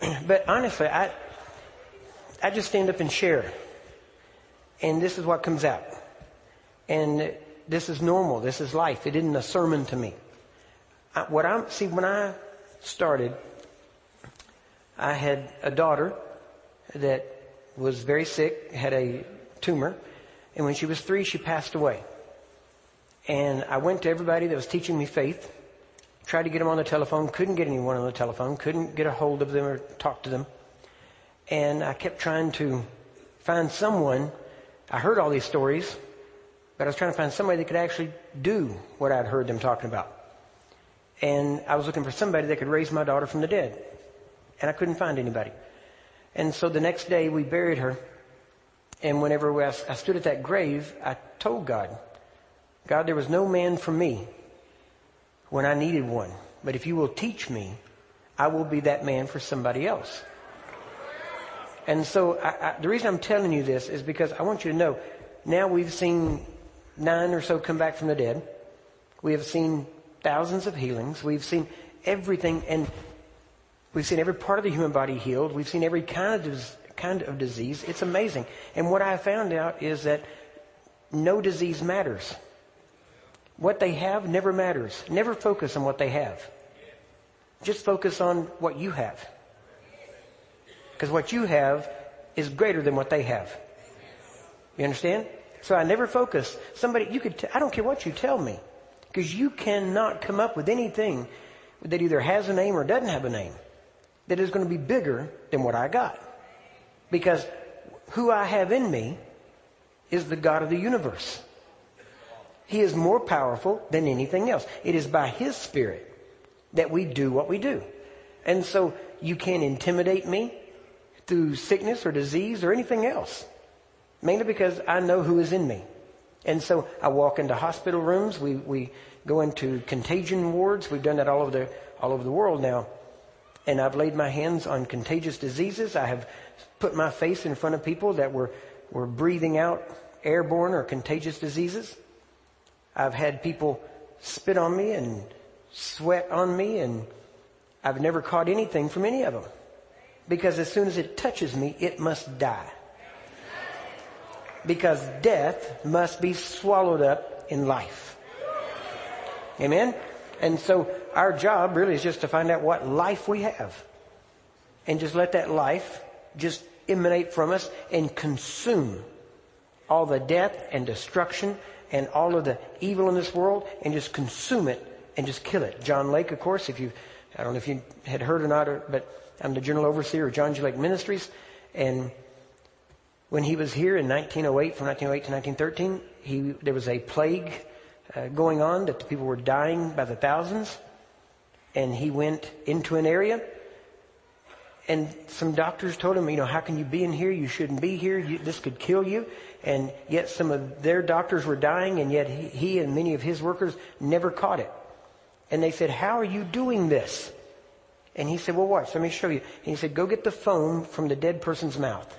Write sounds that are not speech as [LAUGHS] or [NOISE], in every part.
[CLEARS THROAT] but honestly, I, I just stand up and share. And this is what comes out. And this is normal. This is life. It isn't a sermon to me. I, what I'm, see, when I started, I had a daughter that was very sick, had a tumor, and when she was three, she passed away. And I went to everybody that was teaching me faith, tried to get them on the telephone, couldn't get anyone on the telephone, couldn't get a hold of them or talk to them. And I kept trying to find someone. I heard all these stories, but I was trying to find somebody that could actually do what I'd heard them talking about. And I was looking for somebody that could raise my daughter from the dead. And I couldn't find anybody. And so the next day we buried her. And whenever I stood at that grave, I told God, God, there was no man for me when I needed one. But if you will teach me, I will be that man for somebody else. And so I, I, the reason I'm telling you this is because I want you to know, now we've seen nine or so come back from the dead. We have seen thousands of healings. We've seen everything and we've seen every part of the human body healed. We've seen every kind of, kind of disease. It's amazing. And what I found out is that no disease matters. What they have never matters. Never focus on what they have. Just focus on what you have. Because what you have is greater than what they have. You understand? So I never focus. Somebody, you could, t- I don't care what you tell me. Because you cannot come up with anything that either has a name or doesn't have a name that is going to be bigger than what I got. Because who I have in me is the God of the universe. He is more powerful than anything else. It is by His Spirit that we do what we do. And so you can't intimidate me through sickness or disease or anything else. Mainly because I know who is in me. And so I walk into hospital rooms. We, we go into contagion wards. We've done that all over the, all over the world now. And I've laid my hands on contagious diseases. I have put my face in front of people that were, were breathing out airborne or contagious diseases. I've had people spit on me and sweat on me and I've never caught anything from any of them. Because as soon as it touches me, it must die. Because death must be swallowed up in life. Amen? And so our job really is just to find out what life we have. And just let that life just emanate from us and consume all the death and destruction and all of the evil in this world and just consume it and just kill it. John Lake, of course, if you, I don't know if you had heard or not, but I'm the general overseer of John G. Lake Ministries. And when he was here in 1908, from 1908 to 1913, he, there was a plague uh, going on that the people were dying by the thousands. And he went into an area and some doctors told him, you know, how can you be in here? You shouldn't be here. You, this could kill you. And yet some of their doctors were dying and yet he, he and many of his workers never caught it. And they said, how are you doing this? And he said, well, watch, let me show you. And he said, go get the foam from the dead person's mouth.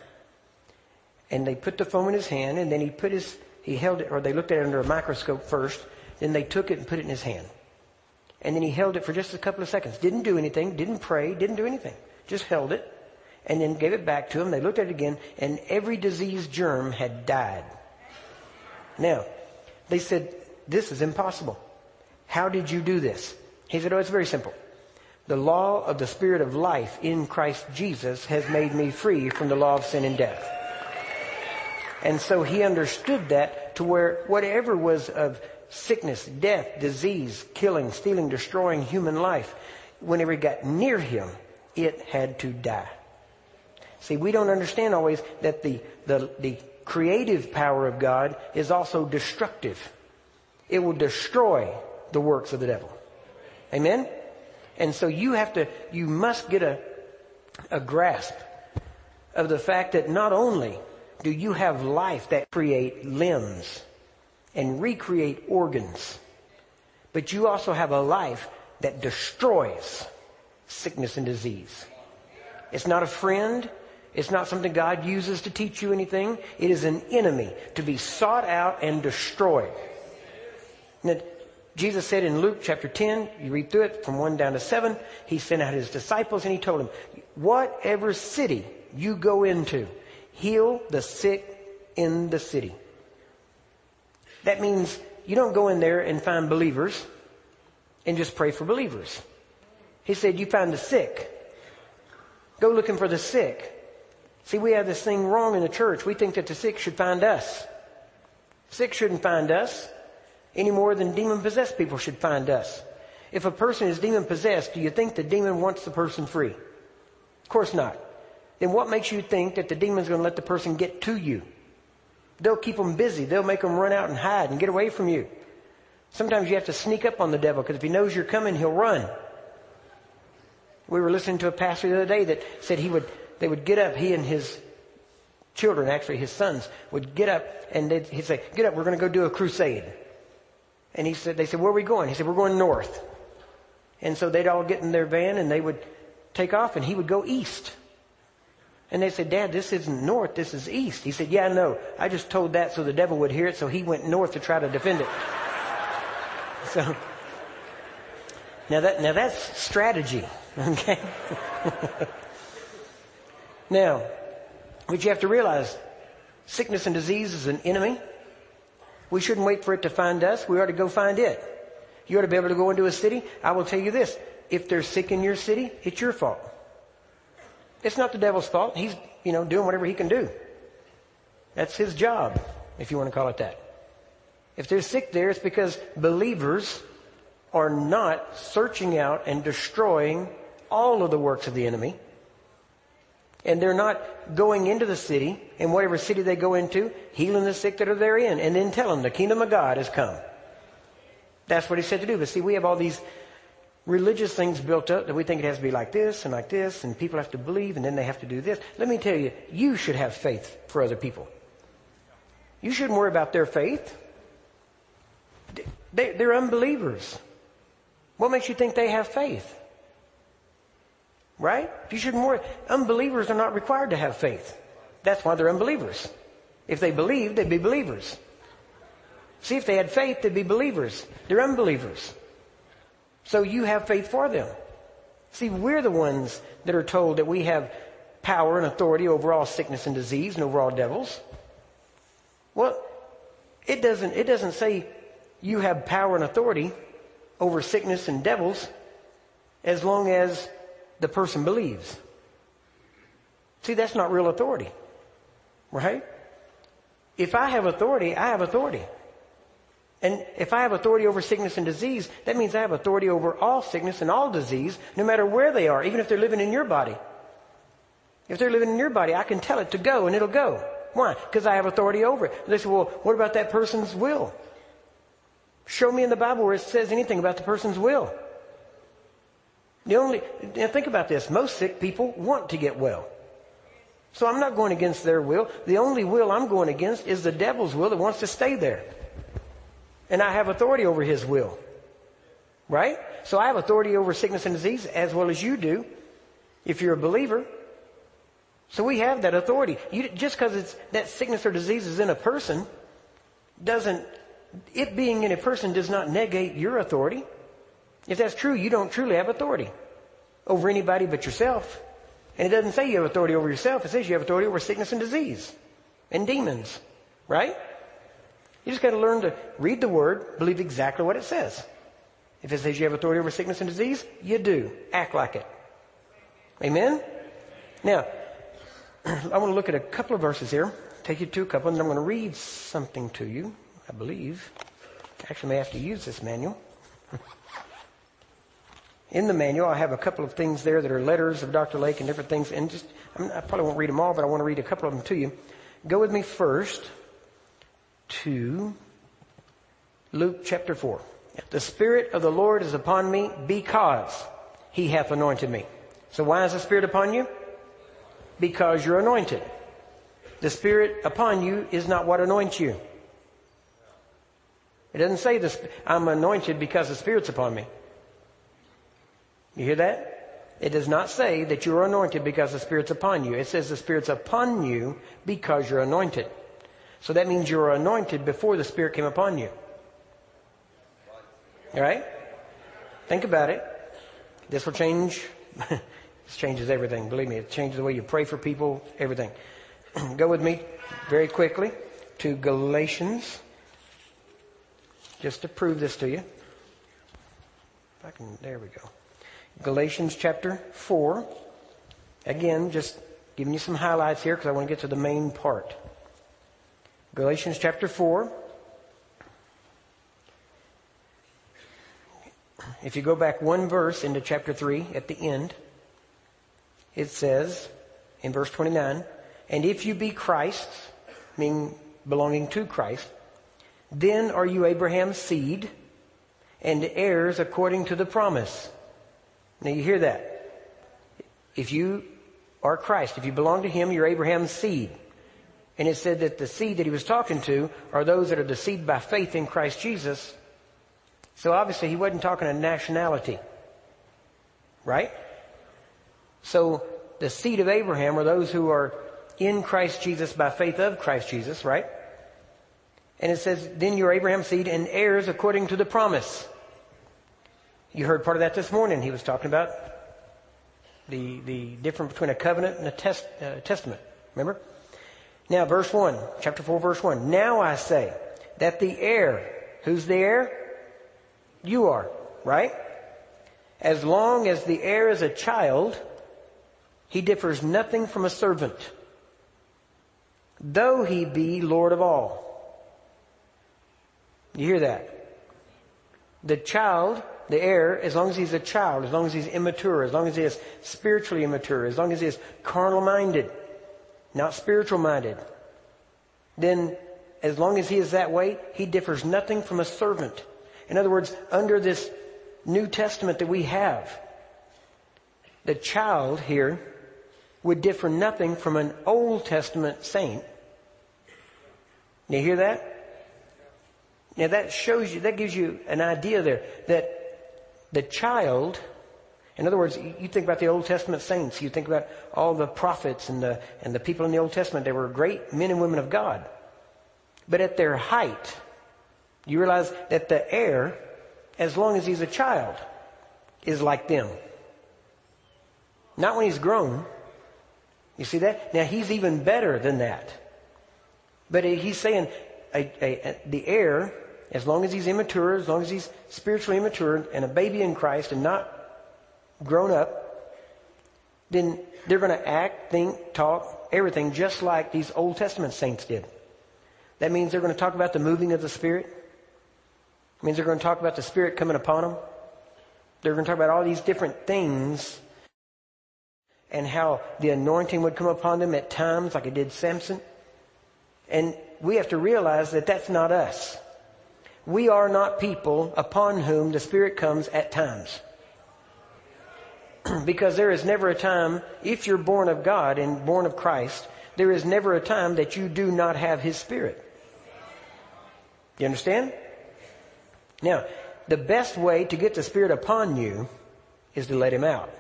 And they put the foam in his hand and then he put his, he held it, or they looked at it under a microscope first. Then they took it and put it in his hand. And then he held it for just a couple of seconds. Didn't do anything, didn't pray, didn't do anything. Just held it and then gave it back to him. They looked at it again and every disease germ had died. Now, they said, this is impossible. How did you do this? He said, oh, it's very simple. The law of the Spirit of life in Christ Jesus has made me free from the law of sin and death. And so he understood that to where whatever was of sickness, death, disease, killing, stealing, destroying human life, whenever it got near him, it had to die. See, we don't understand always that the, the, the creative power of God is also destructive. It will destroy the works of the devil. Amen? And so you have to, you must get a, a grasp of the fact that not only do you have life that create limbs and recreate organs, but you also have a life that destroys sickness and disease. It's not a friend. It's not something God uses to teach you anything. It is an enemy to be sought out and destroyed. Jesus said in Luke chapter 10, you read through it from 1 down to 7, he sent out his disciples and he told them, whatever city you go into, heal the sick in the city. That means you don't go in there and find believers and just pray for believers. He said, you find the sick. Go looking for the sick. See, we have this thing wrong in the church. We think that the sick should find us. Sick shouldn't find us any more than demon possessed people should find us. If a person is demon possessed, do you think the demon wants the person free? Of course not. Then what makes you think that the demon's going to let the person get to you? They'll keep them busy. They'll make them run out and hide and get away from you. Sometimes you have to sneak up on the devil because if he knows you're coming, he'll run. We were listening to a pastor the other day that said he would, they would get up, he and his children, actually his sons, would get up and he'd say, get up, we're going to go do a crusade. And he said, they said, where are we going? He said, we're going north. And so they'd all get in their van and they would take off and he would go east. And they said, Dad, this isn't north, this is east. He said, yeah, I know. I just told that so the devil would hear it, so he went north to try to defend it. [LAUGHS] so, now that, now that's strategy, [LAUGHS] okay? [LAUGHS] now, what you have to realize, sickness and disease is an enemy. We shouldn't wait for it to find us. We ought to go find it. You ought to be able to go into a city. I will tell you this. If they're sick in your city, it's your fault. It's not the devil's fault. He's, you know, doing whatever he can do. That's his job, if you want to call it that. If they're sick there, it's because believers are not searching out and destroying all of the works of the enemy. And they're not going into the city, and whatever city they go into, healing the sick that are therein, and then tell them the kingdom of God has come. That's what he said to do. But see, we have all these religious things built up that we think it has to be like this and like this, and people have to believe, and then they have to do this. Let me tell you, you should have faith for other people. You shouldn't worry about their faith. They, are unbelievers. What makes you think they have faith? Right? You shouldn't worry. Unbelievers are not required to have faith. That's why they're unbelievers. If they believed, they'd be believers. See, if they had faith, they'd be believers. They're unbelievers. So you have faith for them. See, we're the ones that are told that we have power and authority over all sickness and disease and over all devils. Well, it doesn't, it doesn't say you have power and authority over sickness and devils as long as the person believes. See, that's not real authority. Right? If I have authority, I have authority. And if I have authority over sickness and disease, that means I have authority over all sickness and all disease, no matter where they are, even if they're living in your body. If they're living in your body, I can tell it to go and it'll go. Why? Because I have authority over it. They say, well, what about that person's will? Show me in the Bible where it says anything about the person's will. The only, now think about this. Most sick people want to get well. So I'm not going against their will. The only will I'm going against is the devil's will that wants to stay there. And I have authority over his will. Right? So I have authority over sickness and disease as well as you do if you're a believer. So we have that authority. You, just because it's, that sickness or disease is in a person doesn't, it being in a person does not negate your authority. If that's true, you don't truly have authority over anybody but yourself. And it doesn't say you have authority over yourself. It says you have authority over sickness and disease and demons. Right? You just got to learn to read the word, believe exactly what it says. If it says you have authority over sickness and disease, you do. Act like it. Amen? Now, [CLEARS THROAT] I want to look at a couple of verses here. Take you to a couple, and I'm going to read something to you, I believe. Actually, I may have to use this manual. [LAUGHS] In the manual, I have a couple of things there that are letters of Dr. Lake and different things, and just, I probably won't read them all, but I want to read a couple of them to you. Go with me first to Luke chapter 4. The Spirit of the Lord is upon me because He hath anointed me. So why is the Spirit upon you? Because you're anointed. The Spirit upon you is not what anoints you. It doesn't say this, I'm anointed because the Spirit's upon me. You hear that? It does not say that you're anointed because the Spirit's upon you. It says the Spirit's upon you because you're anointed. So that means you were anointed before the Spirit came upon you. All right? Think about it. This will change. [LAUGHS] this changes everything. Believe me, it changes the way you pray for people, everything. [CLEARS THROAT] Go with me very quickly to Galatians, just to prove this to you. If I can, there we go. Galatians chapter 4. Again, just giving you some highlights here because I want to get to the main part. Galatians chapter 4. If you go back one verse into chapter 3 at the end, it says in verse 29, and if you be Christ's, meaning belonging to Christ, then are you Abraham's seed and heirs according to the promise. Now you hear that. If you are Christ, if you belong to Him, you're Abraham's seed. And it said that the seed that he was talking to are those that are the seed by faith in Christ Jesus. So obviously he wasn't talking a nationality. Right? So the seed of Abraham are those who are in Christ Jesus by faith of Christ Jesus, right? And it says, then you're Abraham's seed and heirs according to the promise. You heard part of that this morning. He was talking about the, the difference between a covenant and a test, uh, testament. Remember? Now, verse 1, chapter 4, verse 1. Now I say that the heir, who's the heir? You are, right? As long as the heir is a child, he differs nothing from a servant though he be Lord of all. You hear that? The child, the heir, as long as he's a child, as long as he's immature, as long as he is spiritually immature, as long as he is carnal minded, not spiritual minded, then as long as he is that way, he differs nothing from a servant. In other words, under this New Testament that we have, the child here would differ nothing from an Old Testament saint. You hear that? Now that shows you, that gives you an idea there that the child, in other words, you think about the Old Testament saints, you think about all the prophets and the, and the people in the Old Testament, they were great men and women of God. But at their height, you realize that the heir, as long as he's a child, is like them. Not when he's grown, you see that? Now he's even better than that. But he's saying a, a, a, the heir, as long as he's immature, as long as he's spiritually immature and a baby in Christ and not grown up, then they're going to act, think, talk, everything just like these Old Testament saints did. That means they're going to talk about the moving of the Spirit. It means they're going to talk about the Spirit coming upon them. They're going to talk about all these different things and how the anointing would come upon them at times like it did Samson. And we have to realize that that's not us. We are not people upon whom the Spirit comes at times. [CLEARS THROAT] because there is never a time, if you're born of God and born of Christ, there is never a time that you do not have His Spirit. You understand? Now, the best way to get the Spirit upon you is to let Him out.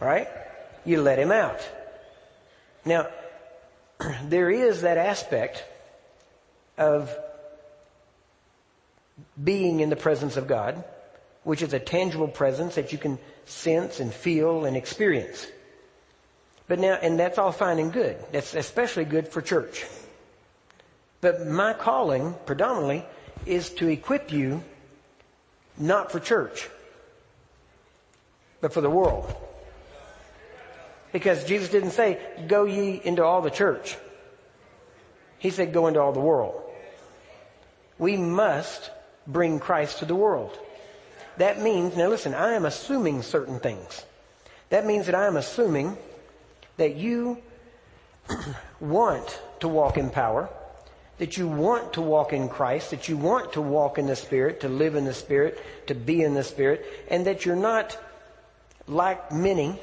Right? You let him out. Now, [CLEARS THROAT] there is that aspect of being in the presence of God, which is a tangible presence that you can sense and feel and experience. But now, and that's all fine and good. That's especially good for church. But my calling, predominantly, is to equip you not for church, but for the world. Because Jesus didn't say, go ye into all the church. He said, go into all the world. We must bring Christ to the world. That means, now listen, I am assuming certain things. That means that I am assuming that you [CLEARS THROAT] want to walk in power, that you want to walk in Christ, that you want to walk in the Spirit, to live in the Spirit, to be in the Spirit, and that you're not like many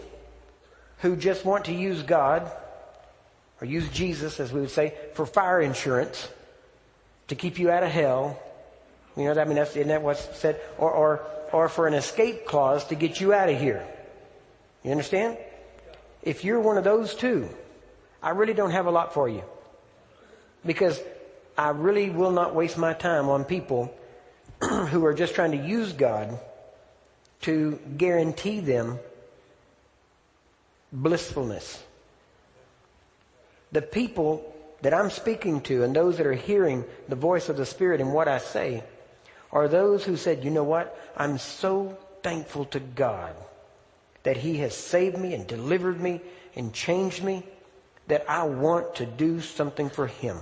who just want to use God, or use Jesus, as we would say, for fire insurance to keep you out of hell. You know, I mean, that's, isn't that what's said? Or, or, or for an escape clause to get you out of here. You understand? If you're one of those two, I really don't have a lot for you. Because I really will not waste my time on people [CLEARS THROAT] who are just trying to use God to guarantee them blissfulness. The people that I'm speaking to and those that are hearing the voice of the Spirit in what I say are those who said, you know what? I'm so thankful to God that He has saved me and delivered me and changed me that I want to do something for Him.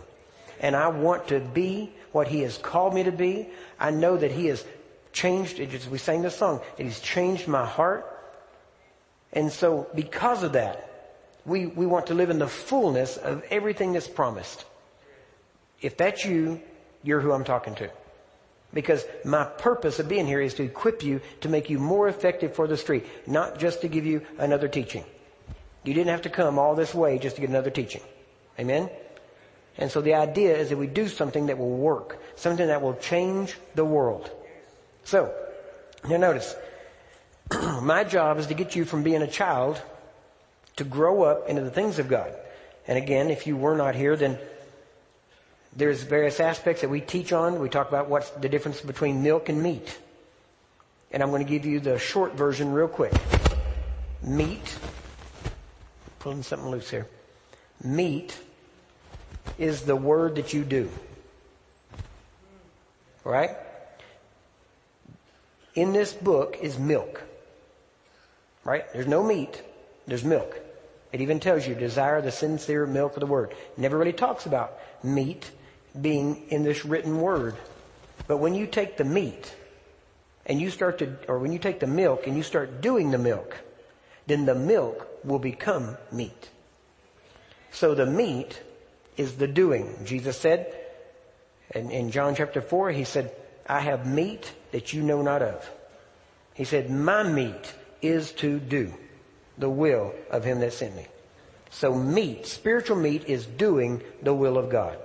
And I want to be what He has called me to be. I know that He has changed, as we sang the song, that He's changed my heart. And so because of that, we, we want to live in the fullness of everything that's promised. If that's you, you're who I'm talking to. Because my purpose of being here is to equip you to make you more effective for the street, not just to give you another teaching. You didn't have to come all this way just to get another teaching. Amen? And so the idea is that we do something that will work, something that will change the world. So, now notice, [CLEARS THROAT] my job is to get you from being a child to grow up into the things of God. And again, if you were not here, then there's various aspects that we teach on. We talk about what's the difference between milk and meat. And I'm going to give you the short version real quick. Meat, pulling something loose here. Meat is the word that you do. Right? In this book is milk. Right? There's no meat. There's milk. It even tells you, desire the sincere milk of the word. never really talks about meat being in this written word. But when you take the meat and you start to, or when you take the milk and you start doing the milk, then the milk will become meat. So the meat is the doing. Jesus said in, in John chapter 4, he said, I have meat that you know not of. He said, my meat is to do the will of him that sent me. So meat, spiritual meat is doing the will of God.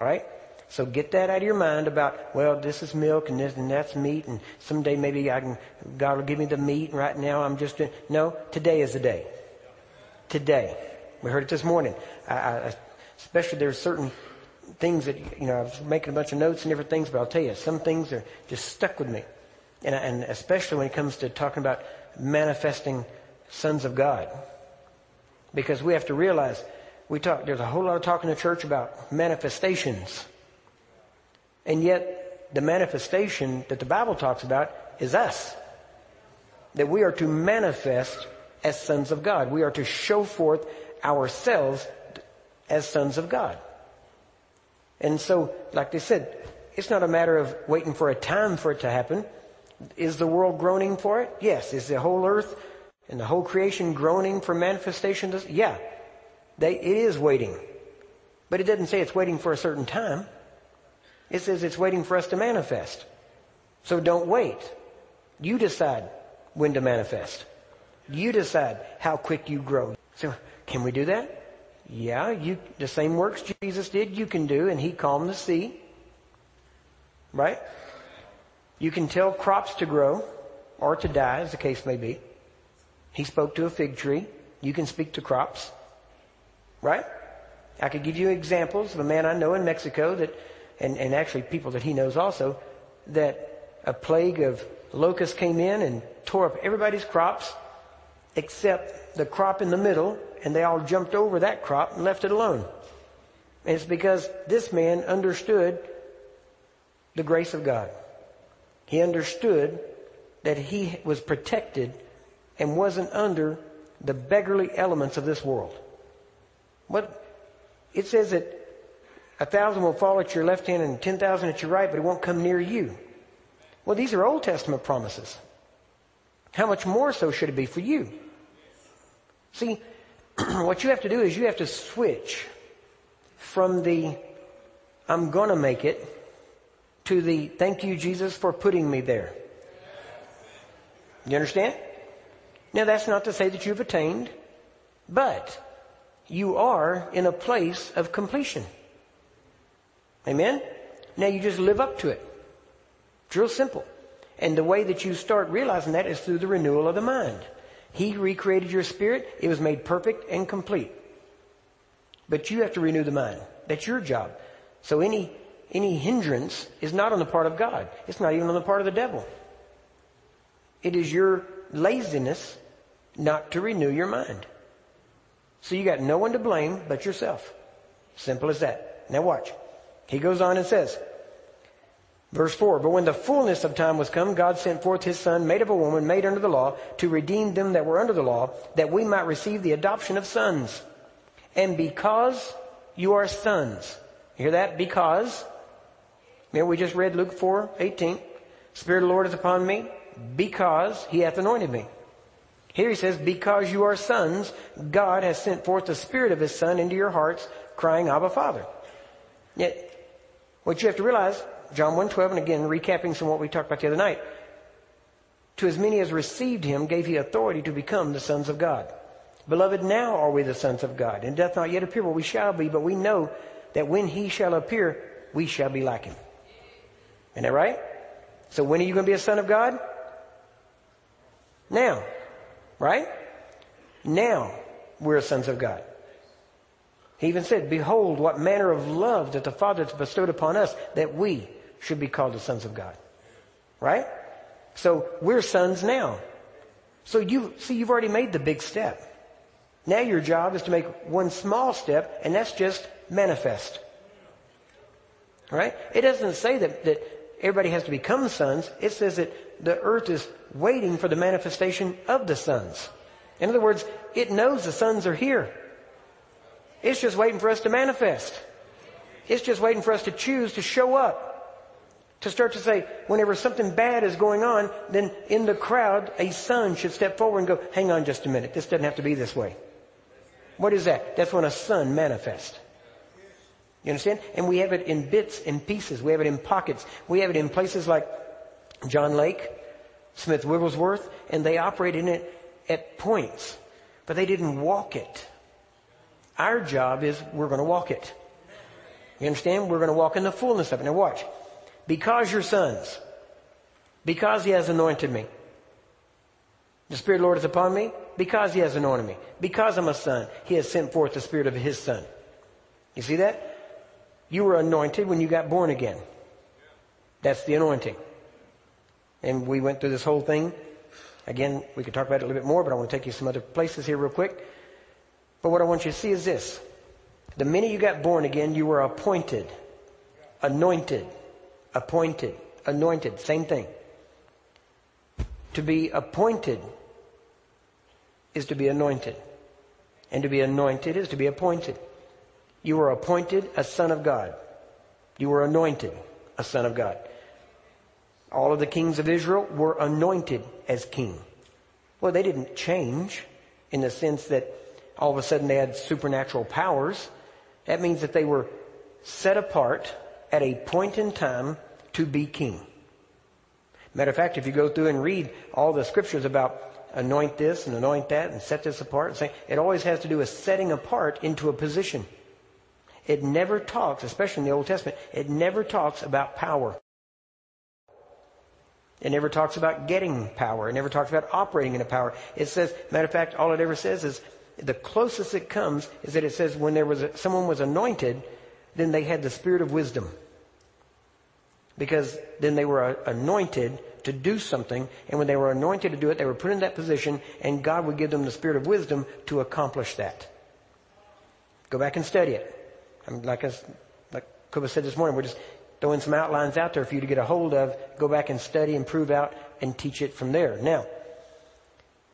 Alright? So get that out of your mind about, well, this is milk and this and that's meat and someday maybe I can, God will give me the meat and right now I'm just no, today is the day. Today. We heard it this morning. I, I, especially there's certain things that, you know, I was making a bunch of notes and different things, but I'll tell you, some things are just stuck with me. And, and especially when it comes to talking about manifesting sons of God. Because we have to realize we talk, there's a whole lot of talk in the church about manifestations. And yet, the manifestation that the Bible talks about is us. That we are to manifest as sons of God. We are to show forth ourselves as sons of God. And so, like they said, it's not a matter of waiting for a time for it to happen. Is the world groaning for it? Yes. Is the whole earth and the whole creation groaning for manifestation? Yeah. They, it is waiting. But it doesn't say it's waiting for a certain time. It says it's waiting for us to manifest. So don't wait. You decide when to manifest. You decide how quick you grow. So can we do that? Yeah, you, the same works Jesus did, you can do, and he calmed the sea. Right? You can tell crops to grow or to die, as the case may be. He spoke to a fig tree. You can speak to crops. Right? I could give you examples of a man I know in Mexico that, and, and actually people that he knows also, that a plague of locusts came in and tore up everybody's crops except the crop in the middle and they all jumped over that crop and left it alone. And it's because this man understood the grace of God. He understood that he was protected and wasn't under the beggarly elements of this world. What it says that a thousand will fall at your left hand and ten thousand at your right, but it won't come near you. Well, these are Old Testament promises. How much more so should it be for you? See, [CLEARS THROAT] what you have to do is you have to switch from the I'm gonna make it to the thank you Jesus for putting me there. You understand? Now that's not to say that you've attained, but you are in a place of completion. Amen? Now you just live up to it. It's real simple. And the way that you start realizing that is through the renewal of the mind. He recreated your spirit. It was made perfect and complete. But you have to renew the mind. That's your job. So any, any hindrance is not on the part of God. It's not even on the part of the devil. It is your laziness not to renew your mind. So you got no one to blame but yourself. Simple as that. Now watch. He goes on and says, verse 4, But when the fullness of time was come, God sent forth his son, made of a woman, made under the law, to redeem them that were under the law, that we might receive the adoption of sons. And because you are sons. You hear that? Because. Remember we just read Luke 4, 18. Spirit of the Lord is upon me because he hath anointed me. Here he says, because you are sons, God has sent forth the Spirit of His Son into your hearts, crying, Abba, Father. Yet, what you have to realize, John 1.12, and again, recapping some of what we talked about the other night, to as many as received Him gave He authority to become the sons of God. Beloved, now are we the sons of God, and doth not yet appear what we shall be, but we know that when He shall appear, we shall be like Him. Isn't that right? So when are you going to be a son of God? Now. Right? Now we're sons of God. He even said, Behold, what manner of love that the Father has bestowed upon us that we should be called the sons of God. Right? So we're sons now. So you see, you've already made the big step. Now your job is to make one small step, and that's just manifest. Right? It doesn't say that, that everybody has to become sons. It says that the earth is waiting for the manifestation of the sons. In other words, it knows the sons are here. It's just waiting for us to manifest. It's just waiting for us to choose to show up. To start to say, whenever something bad is going on, then in the crowd, a son should step forward and go, hang on just a minute. This doesn't have to be this way. What is that? That's when a son manifests. You understand? And we have it in bits and pieces. We have it in pockets. We have it in places like John Lake, Smith Wigglesworth, and they operated in it at points, but they didn't walk it. Our job is we're going to walk it. You understand? We're going to walk in the fullness of it. Now watch. Because you're sons, because he has anointed me, the Spirit of the Lord is upon me, because he has anointed me, because I'm a son, he has sent forth the Spirit of his son. You see that? You were anointed when you got born again. That's the anointing. And we went through this whole thing. Again, we could talk about it a little bit more, but I want to take you some other places here real quick. But what I want you to see is this. The minute you got born again, you were appointed, anointed, appointed, anointed, same thing. To be appointed is to be anointed. And to be anointed is to be appointed. You were appointed a son of God. You were anointed a son of God. All of the kings of Israel were anointed as king. Well, they didn't change in the sense that all of a sudden they had supernatural powers. That means that they were set apart at a point in time to be king. Matter of fact, if you go through and read all the scriptures about anoint this and anoint that and set this apart, say, it always has to do with setting apart into a position. It never talks, especially in the Old Testament, it never talks about power. It never talks about getting power. It never talks about operating in a power. It says, matter of fact, all it ever says is the closest it comes is that it says when there was a, someone was anointed, then they had the spirit of wisdom. Because then they were uh, anointed to do something, and when they were anointed to do it, they were put in that position, and God would give them the spirit of wisdom to accomplish that. Go back and study it. I mean, like, I, like Kuba said this morning, we're just throwing some outlines out there for you to get a hold of, go back and study and prove out and teach it from there. Now,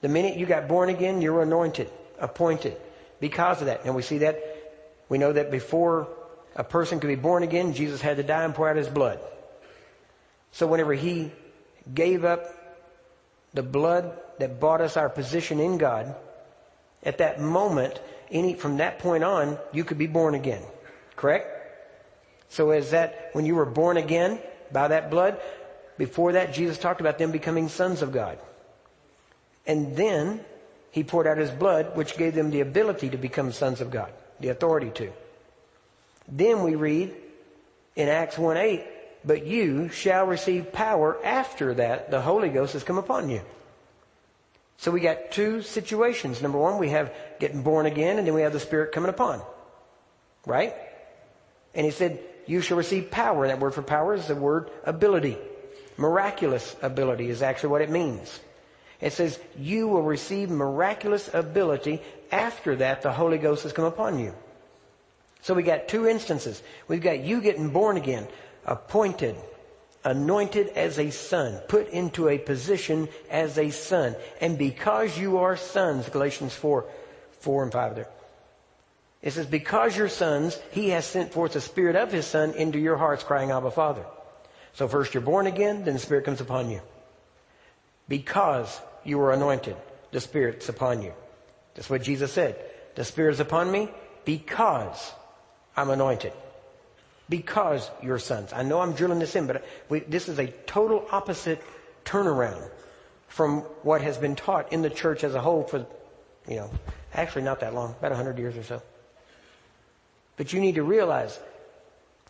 the minute you got born again, you were anointed, appointed because of that. And we see that, we know that before a person could be born again, Jesus had to die and pour out his blood. So whenever he gave up the blood that bought us our position in God, at that moment, any, from that point on, you could be born again. Correct? So is that when you were born again by that blood? Before that, Jesus talked about them becoming sons of God. And then he poured out his blood, which gave them the ability to become sons of God, the authority to. Then we read in Acts 1 8, but you shall receive power after that the Holy Ghost has come upon you. So we got two situations. Number one, we have getting born again, and then we have the Spirit coming upon. Right? And he said, you shall receive power. That word for power is the word ability. Miraculous ability is actually what it means. It says, you will receive miraculous ability. After that, the Holy Ghost has come upon you. So we got two instances. We've got you getting born again, appointed, anointed as a son, put into a position as a son. And because you are sons, Galatians 4, 4 and 5 there. It says, because you're sons, he has sent forth the spirit of his son into your hearts crying, Abba Father. So first you're born again, then the spirit comes upon you. Because you were anointed, the spirit's upon you. That's what Jesus said. The spirit is upon me because I'm anointed. Because you're sons. I know I'm drilling this in, but we, this is a total opposite turnaround from what has been taught in the church as a whole for, you know, actually not that long, about 100 years or so. But you need to realize,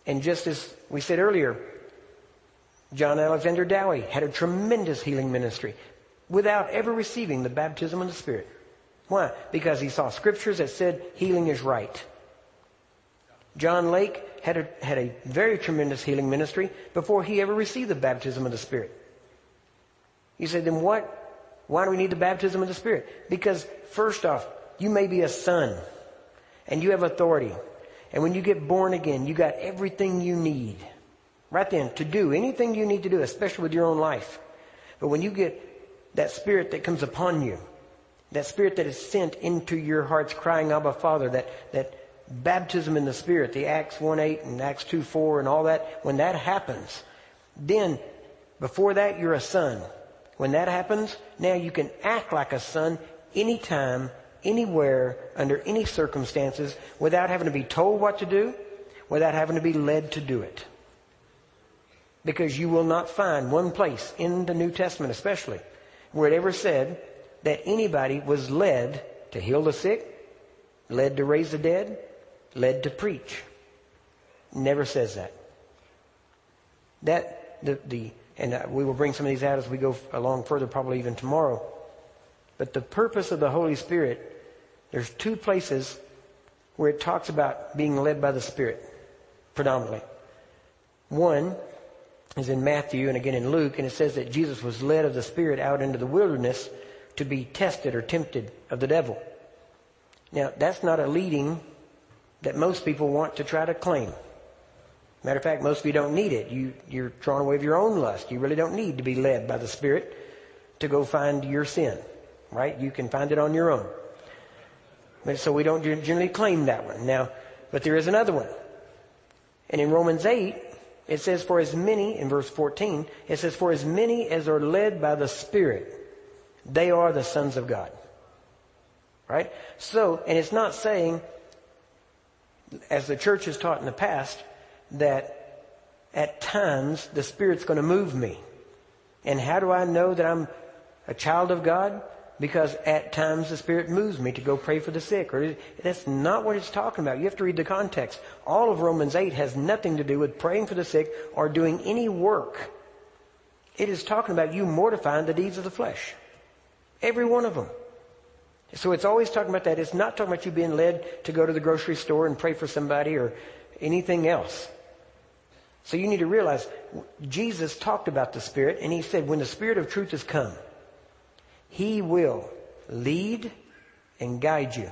and just as we said earlier, John Alexander Dowie had a tremendous healing ministry without ever receiving the baptism of the Spirit. Why? Because he saw scriptures that said healing is right. John Lake had a, had a very tremendous healing ministry before he ever received the baptism of the Spirit. You said, then what? Why do we need the baptism of the Spirit? Because first off, you may be a son and you have authority. And when you get born again, you got everything you need right then to do anything you need to do, especially with your own life. But when you get that spirit that comes upon you, that spirit that is sent into your hearts crying, Abba Father, that, that baptism in the Spirit, the Acts 1 8 and Acts 2 4 and all that, when that happens, then before that you're a son. When that happens, now you can act like a son anytime, anywhere, under any circumstances, without having to be told what to do, without having to be led to do it. Because you will not find one place in the New Testament especially where it ever said that anybody was led to heal the sick, led to raise the dead, led to preach. Never says that. That, the, the, and uh, we will bring some of these out as we go along further, probably even tomorrow. But the purpose of the Holy Spirit, there's two places where it talks about being led by the Spirit, predominantly. One is in Matthew and again in Luke, and it says that Jesus was led of the Spirit out into the wilderness to be tested or tempted of the devil. Now, that's not a leading that most people want to try to claim. Matter of fact, most of you don't need it. You, you're drawn away of your own lust. You really don't need to be led by the Spirit to go find your sin, right? You can find it on your own. But so we don't generally claim that one. Now, but there is another one. And in Romans 8, it says, for as many, in verse 14, it says, for as many as are led by the Spirit, they are the sons of God. Right? So, and it's not saying as the church has taught in the past, that at times the Spirit's going to move me. And how do I know that I'm a child of God? Because at times the Spirit moves me to go pray for the sick. Or that's not what it's talking about. You have to read the context. All of Romans 8 has nothing to do with praying for the sick or doing any work. It is talking about you mortifying the deeds of the flesh. Every one of them. So it's always talking about that. It's not talking about you being led to go to the grocery store and pray for somebody or anything else. So you need to realize Jesus talked about the Spirit and he said, when the Spirit of truth has come, he will lead and guide you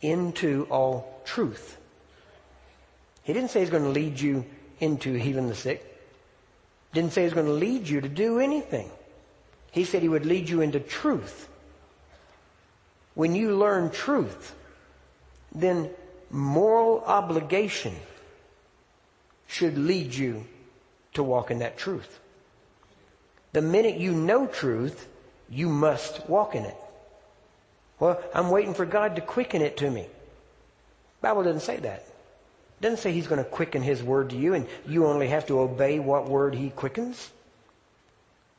into all truth. He didn't say he's going to lead you into healing the sick. Didn't say he's going to lead you to do anything. He said he would lead you into truth. When you learn truth, then moral obligation should lead you to walk in that truth. The minute you know truth, you must walk in it. Well, I'm waiting for God to quicken it to me. Bible doesn't say that. It doesn't say He's going to quicken His word to you and you only have to obey what word He quickens.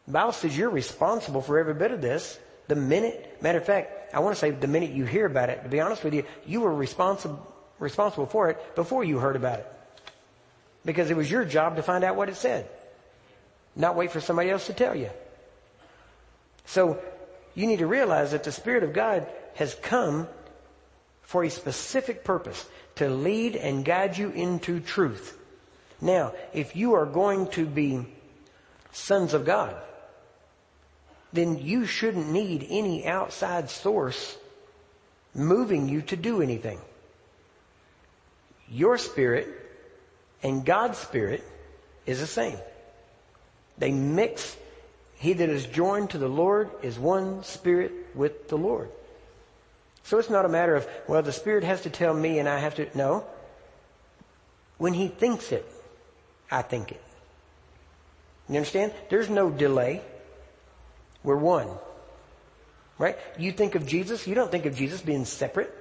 Bible says you're responsible for every bit of this. The minute, matter of fact, I want to say the minute you hear about it, to be honest with you, you were responsible, responsible for it before you heard about it. Because it was your job to find out what it said. Not wait for somebody else to tell you. So, you need to realize that the Spirit of God has come for a specific purpose. To lead and guide you into truth. Now, if you are going to be sons of God, then you shouldn't need any outside source moving you to do anything. Your spirit and God's spirit is the same. They mix. He that is joined to the Lord is one spirit with the Lord. So it's not a matter of, well, the Spirit has to tell me and I have to, no. When He thinks it, I think it. You understand? There's no delay. We're one. Right? You think of Jesus, you don't think of Jesus being separate.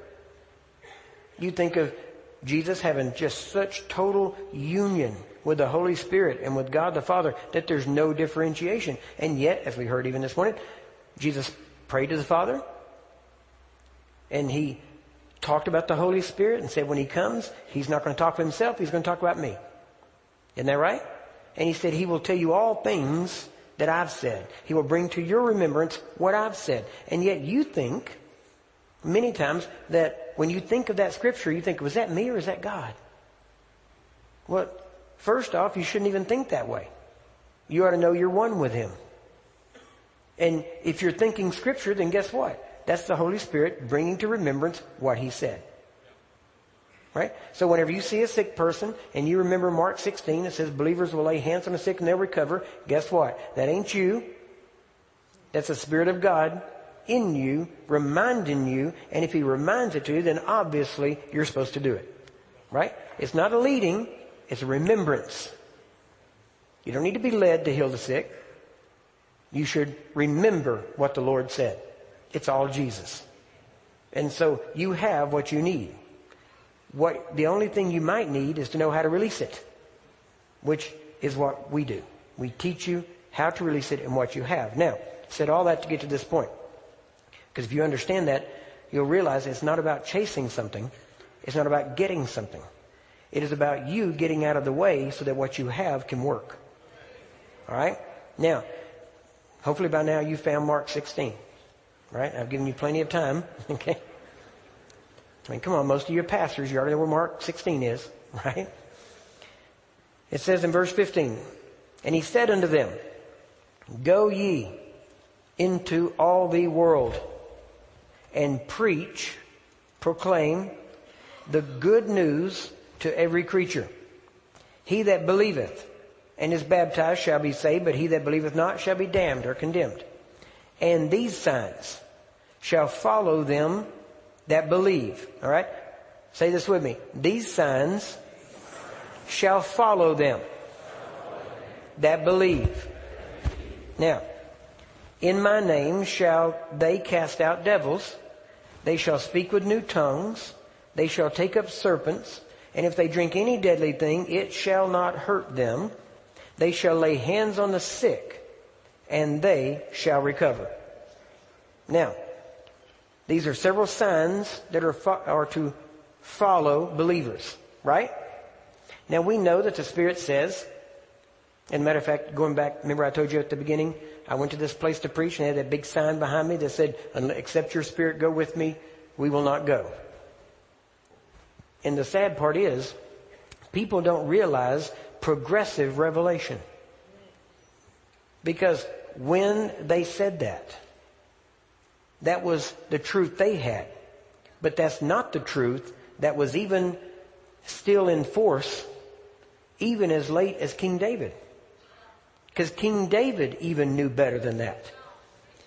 You think of Jesus having just such total union with the Holy Spirit and with God the Father that there's no differentiation. And yet, as we heard even this morning, Jesus prayed to the Father, and he talked about the Holy Spirit and said when he comes, he's not going to talk of himself, he's going to talk about me. Isn't that right? And he said he will tell you all things that I've said. He will bring to your remembrance what I've said. And yet you think, many times, that when you think of that scripture, you think, was that me or is that God? Well, first off, you shouldn't even think that way. You ought to know you're one with Him. And if you're thinking scripture, then guess what? That's the Holy Spirit bringing to remembrance what He said. Right? So whenever you see a sick person and you remember Mark 16, it says believers will lay hands on the sick and they'll recover. Guess what? That ain't you. That's the Spirit of God in you, reminding you, and if He reminds it to you, then obviously you're supposed to do it. Right? It's not a leading, it's a remembrance. You don't need to be led to heal the sick. You should remember what the Lord said. It's all Jesus. And so you have what you need. What, the only thing you might need is to know how to release it, which is what we do. We teach you how to release it and what you have. Now, said all that to get to this point. Because if you understand that, you'll realize it's not about chasing something. It's not about getting something. It is about you getting out of the way so that what you have can work. Alright? Now, hopefully by now you found Mark 16. Right? I've given you plenty of time. [LAUGHS] Okay? I mean, come on, most of your pastors, you already know where Mark 16 is, [LAUGHS] right? It says in verse 15, And he said unto them, Go ye into all the world and preach, proclaim the good news to every creature. He that believeth and is baptized shall be saved, but he that believeth not shall be damned or condemned. And these signs shall follow them that believe. All right? Say this with me. These signs shall follow them that believe. Now, in my name shall they cast out devils. They shall speak with new tongues. They shall take up serpents. And if they drink any deadly thing, it shall not hurt them. They shall lay hands on the sick and they shall recover. Now, these are several signs that are, fo- are to follow believers, right? Now we know that the Spirit says, and matter of fact, going back, remember I told you at the beginning, I went to this place to preach and they had that big sign behind me that said, except your Spirit go with me, we will not go. And the sad part is, people don't realize progressive revelation. Because when they said that, that was the truth they had. But that's not the truth that was even still in force even as late as King David. Because King David even knew better than that.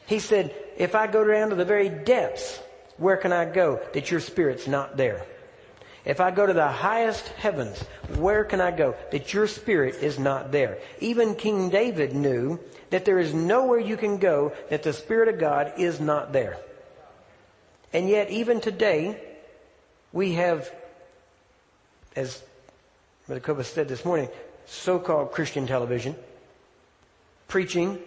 He said, if I go down to the very depths, where can I go that your spirit's not there? If I go to the highest heavens, where can I go that your spirit is not there? Even King David knew that there is nowhere you can go that the Spirit of God is not there. And yet, even today, we have, as Brother Kobus said this morning, so-called Christian television preaching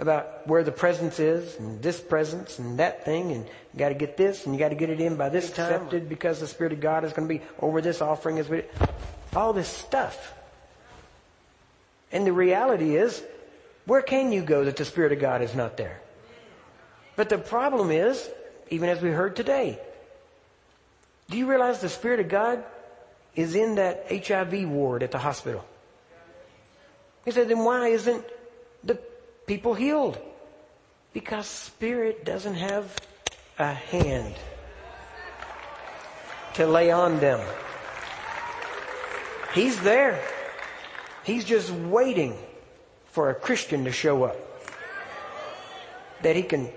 about where the presence is and this presence and that thing and you got to get this and you got to get it in by this time accepted because the Spirit of God is going to be over this offering as we all this stuff. And the reality is where can you go that the Spirit of God is not there? But the problem is, even as we heard today, do you realize the Spirit of God is in that HIV ward at the hospital. He said, then why isn't people healed? Because spirit doesn't have a hand to lay on them. He's there. He's just waiting for a Christian to show up. That he can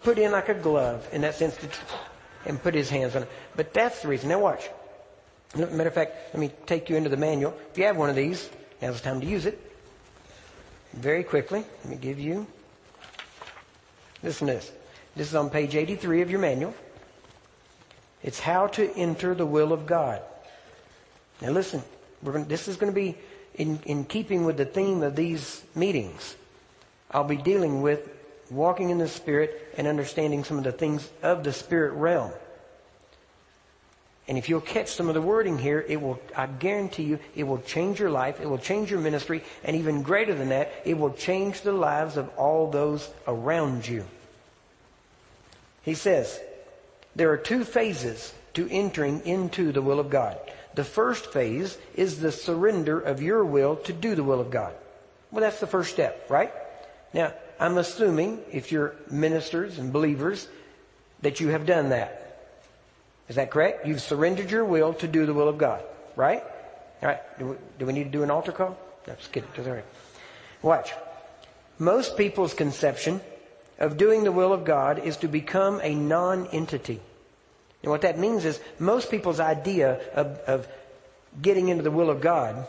put in like a glove in that sense and put his hands on it. But that's the reason. Now watch. Matter of fact, let me take you into the manual. If you have one of these, now's the time to use it. Very quickly, let me give you. Listen to this. This is on page 83 of your manual. It's how to enter the will of God. Now listen, gonna, this is going to be in, in keeping with the theme of these meetings. I'll be dealing with walking in the Spirit and understanding some of the things of the Spirit realm. And if you'll catch some of the wording here, it will, I guarantee you, it will change your life, it will change your ministry, and even greater than that, it will change the lives of all those around you. He says, there are two phases to entering into the will of God. The first phase is the surrender of your will to do the will of God. Well, that's the first step, right? Now, I'm assuming if you're ministers and believers that you have done that. Is that correct? You've surrendered your will to do the will of God, right? All right. Do we, do we need to do an altar call? No, just kidding. All right. Watch. Most people's conception of doing the will of God is to become a non-entity. And what that means is most people's idea of, of getting into the will of God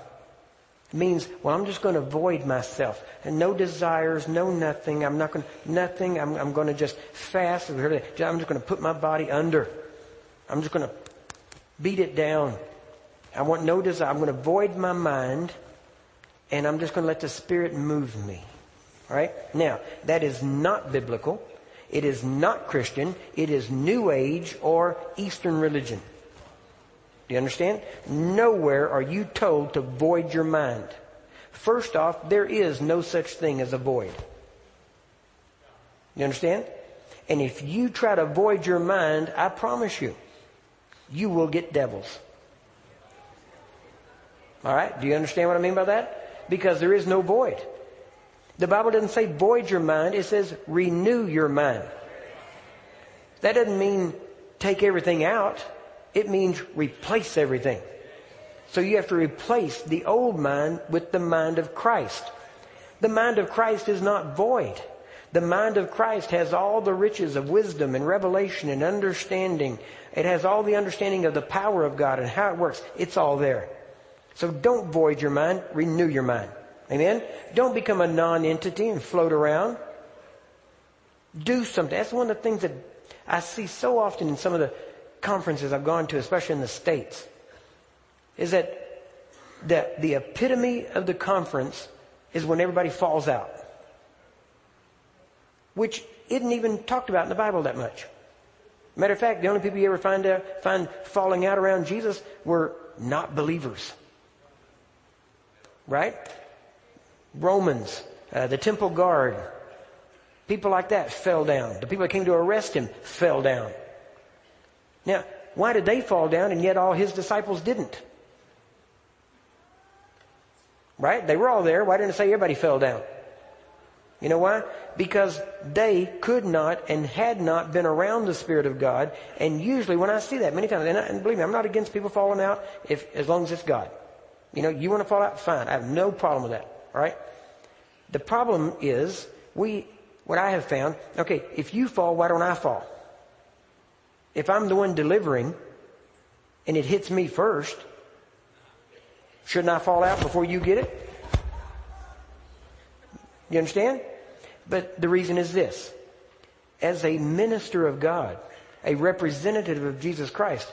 means, well, I'm just going to void myself. And no desires, no nothing. I'm not going to, nothing. I'm, I'm going to just fast. I'm just going to put my body under. I'm just going to beat it down. I want no desire. I'm going to void my mind and I'm just going to let the Spirit move me. All right? Now, that is not biblical. It is not Christian. It is New Age or Eastern religion. Do you understand? Nowhere are you told to void your mind. First off, there is no such thing as a void. You understand? And if you try to void your mind, I promise you, you will get devils. All right? Do you understand what I mean by that? Because there is no void. The Bible doesn't say void your mind, it says renew your mind. That doesn't mean take everything out. It means replace everything. So you have to replace the old mind with the mind of Christ. The mind of Christ is not void. The mind of Christ has all the riches of wisdom and revelation and understanding. It has all the understanding of the power of God and how it works. It's all there. So don't void your mind, renew your mind. Amen? Don't become a non-entity and float around. Do something. That's one of the things that I see so often in some of the conferences I've gone to, especially in the States, is that the, the epitome of the conference is when everybody falls out. Which isn't even talked about in the Bible that much. Matter of fact, the only people you ever find, uh, find falling out around Jesus were not believers. Right? Romans, uh, the temple guard, people like that fell down. The people that came to arrest him fell down. Now, why did they fall down and yet all his disciples didn't? Right? They were all there. Why didn't it say everybody fell down? You know why? Because they could not and had not been around the Spirit of God. And usually when I see that many times, and, I, and believe me, I'm not against people falling out if, as long as it's God. You know, you want to fall out? Fine. I have no problem with that. All right? The problem is, we, what I have found, okay, if you fall, why don't I fall? If I'm the one delivering and it hits me first, shouldn't I fall out before you get it? You understand? But the reason is this. As a minister of God, a representative of Jesus Christ,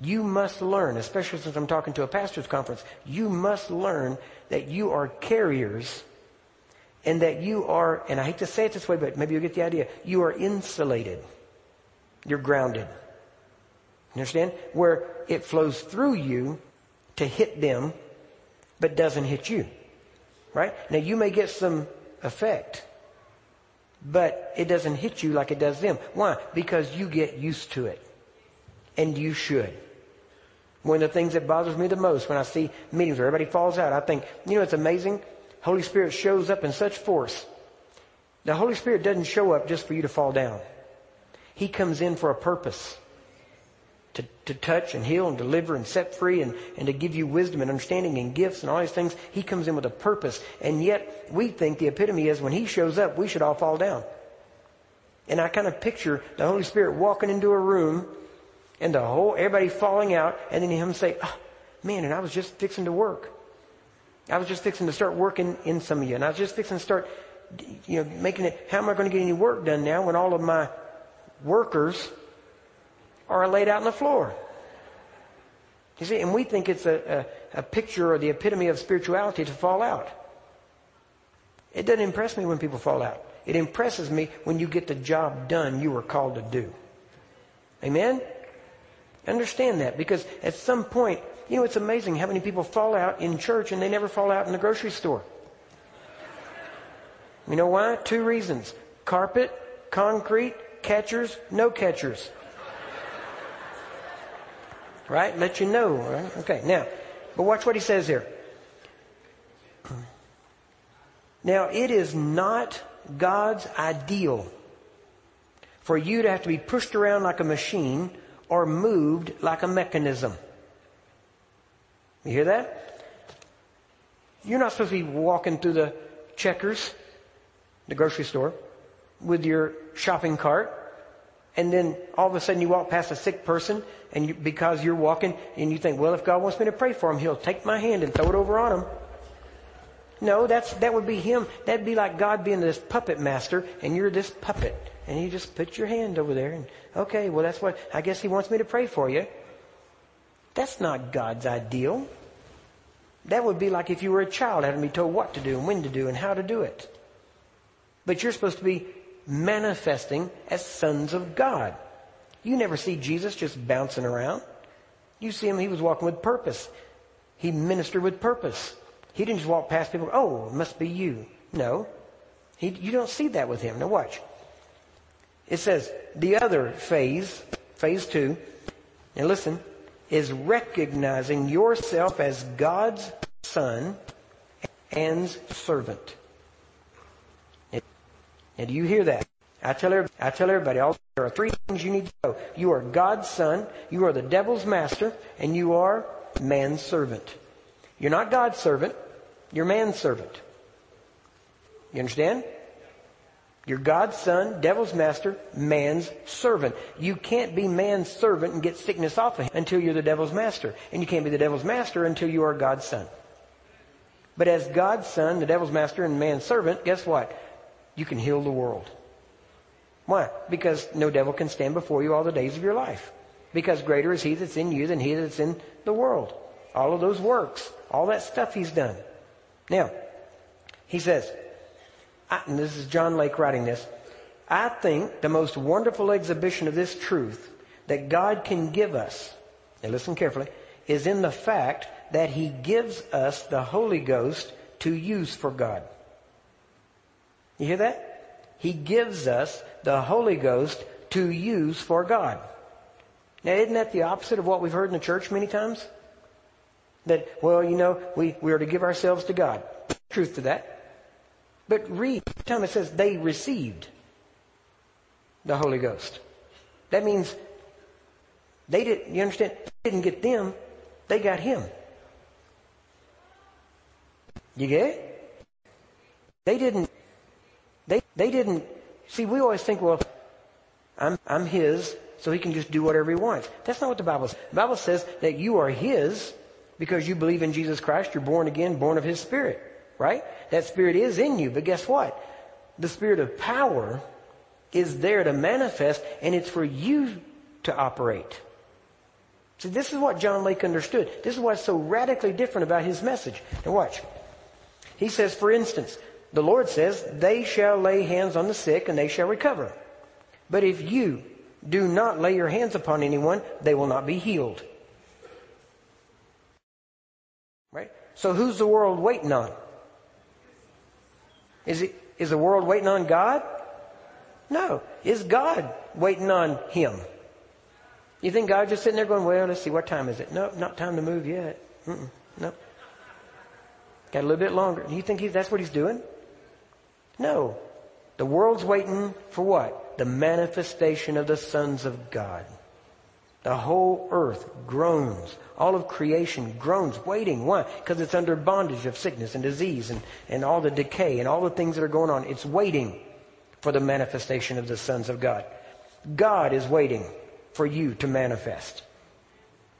you must learn, especially since I'm talking to a pastor's conference, you must learn that you are carriers and that you are, and I hate to say it this way, but maybe you'll get the idea, you are insulated. You're grounded. You understand? Where it flows through you to hit them, but doesn't hit you. Right? Now you may get some effect, but it doesn't hit you like it does them. Why? Because you get used to it. And you should. One of the things that bothers me the most when I see meetings where everybody falls out, I think, you know, it's amazing. Holy Spirit shows up in such force. The Holy Spirit doesn't show up just for you to fall down. He comes in for a purpose. To, to touch and heal and deliver and set free and, and to give you wisdom and understanding and gifts and all these things. He comes in with a purpose. And yet we think the epitome is when He shows up, we should all fall down. And I kind of picture the Holy Spirit walking into a room and the whole, everybody falling out and then him say, oh, man, and I was just fixing to work. I was just fixing to start working in some of you and I was just fixing to start, you know, making it, how am I going to get any work done now when all of my workers are laid out on the floor? You see, and we think it's a, a, a picture or the epitome of spirituality to fall out. It doesn't impress me when people fall out. It impresses me when you get the job done you were called to do. Amen? Understand that because at some point, you know, it's amazing how many people fall out in church and they never fall out in the grocery store. You know why? Two reasons. Carpet, concrete, catchers, no catchers. Right? Let you know. Right? Okay, now, but watch what he says here. Now, it is not God's ideal for you to have to be pushed around like a machine or moved like a mechanism. You hear that? You're not supposed to be walking through the checkers, the grocery store, with your shopping cart, and then all of a sudden you walk past a sick person, and you, because you're walking, and you think, well, if God wants me to pray for him, he'll take my hand and throw it over on him. No, that's, that would be him. That'd be like God being this puppet master and you're this puppet. And you just put your hand over there and, okay, well that's what, I guess he wants me to pray for you. That's not God's ideal. That would be like if you were a child having to be told what to do and when to do and how to do it. But you're supposed to be manifesting as sons of God. You never see Jesus just bouncing around. You see him, he was walking with purpose. He ministered with purpose. He didn't just walk past people, oh, it must be you. No. He, you don't see that with him. Now watch. It says, the other phase, phase two, and listen, is recognizing yourself as God's son and servant. And do you hear that? I tell, everybody, I tell everybody, all, there are three things you need to know. You are God's son, you are the devil's master, and you are man's servant. You're not God's servant, you're man's servant. You understand? You're God's son, devil's master, man's servant. You can't be man's servant and get sickness off of him until you're the devil's master. And you can't be the devil's master until you are God's son. But as God's son, the devil's master, and man's servant, guess what? You can heal the world. Why? Because no devil can stand before you all the days of your life. Because greater is he that's in you than he that's in the world. All of those works, all that stuff he's done. Now, he says, and this is John Lake writing this, I think the most wonderful exhibition of this truth that God can give us, and listen carefully, is in the fact that He gives us the Holy Ghost to use for God. You hear that? He gives us the Holy Ghost to use for God. Now, isn't that the opposite of what we've heard in the church many times? That, well, you know, we, we are to give ourselves to God. Truth to that. But read, it says they received the Holy Ghost. That means they didn't, you understand? They didn't get them, they got Him. You get it? They didn't, they, they didn't, see, we always think, well, I'm, I'm His, so He can just do whatever He wants. That's not what the Bible says. The Bible says that you are His, because you believe in Jesus Christ, you're born again, born of His Spirit. Right? That Spirit is in you, but guess what? The Spirit of power is there to manifest and it's for you to operate. See, this is what John Lake understood. This is what's so radically different about his message. Now watch. He says, for instance, the Lord says, they shall lay hands on the sick and they shall recover. But if you do not lay your hands upon anyone, they will not be healed. Right? So who's the world waiting on? Is, it, is the world waiting on God? No. Is God waiting on him? You think God's just sitting there going, well, let's see, what time is it? No, not time to move yet. No. Got a little bit longer. You think he, that's what he's doing? No. The world's waiting for what? The manifestation of the sons of God. The whole earth groans. All of creation groans, waiting. Why? Because it's under bondage of sickness and disease and, and all the decay and all the things that are going on. It's waiting for the manifestation of the sons of God. God is waiting for you to manifest.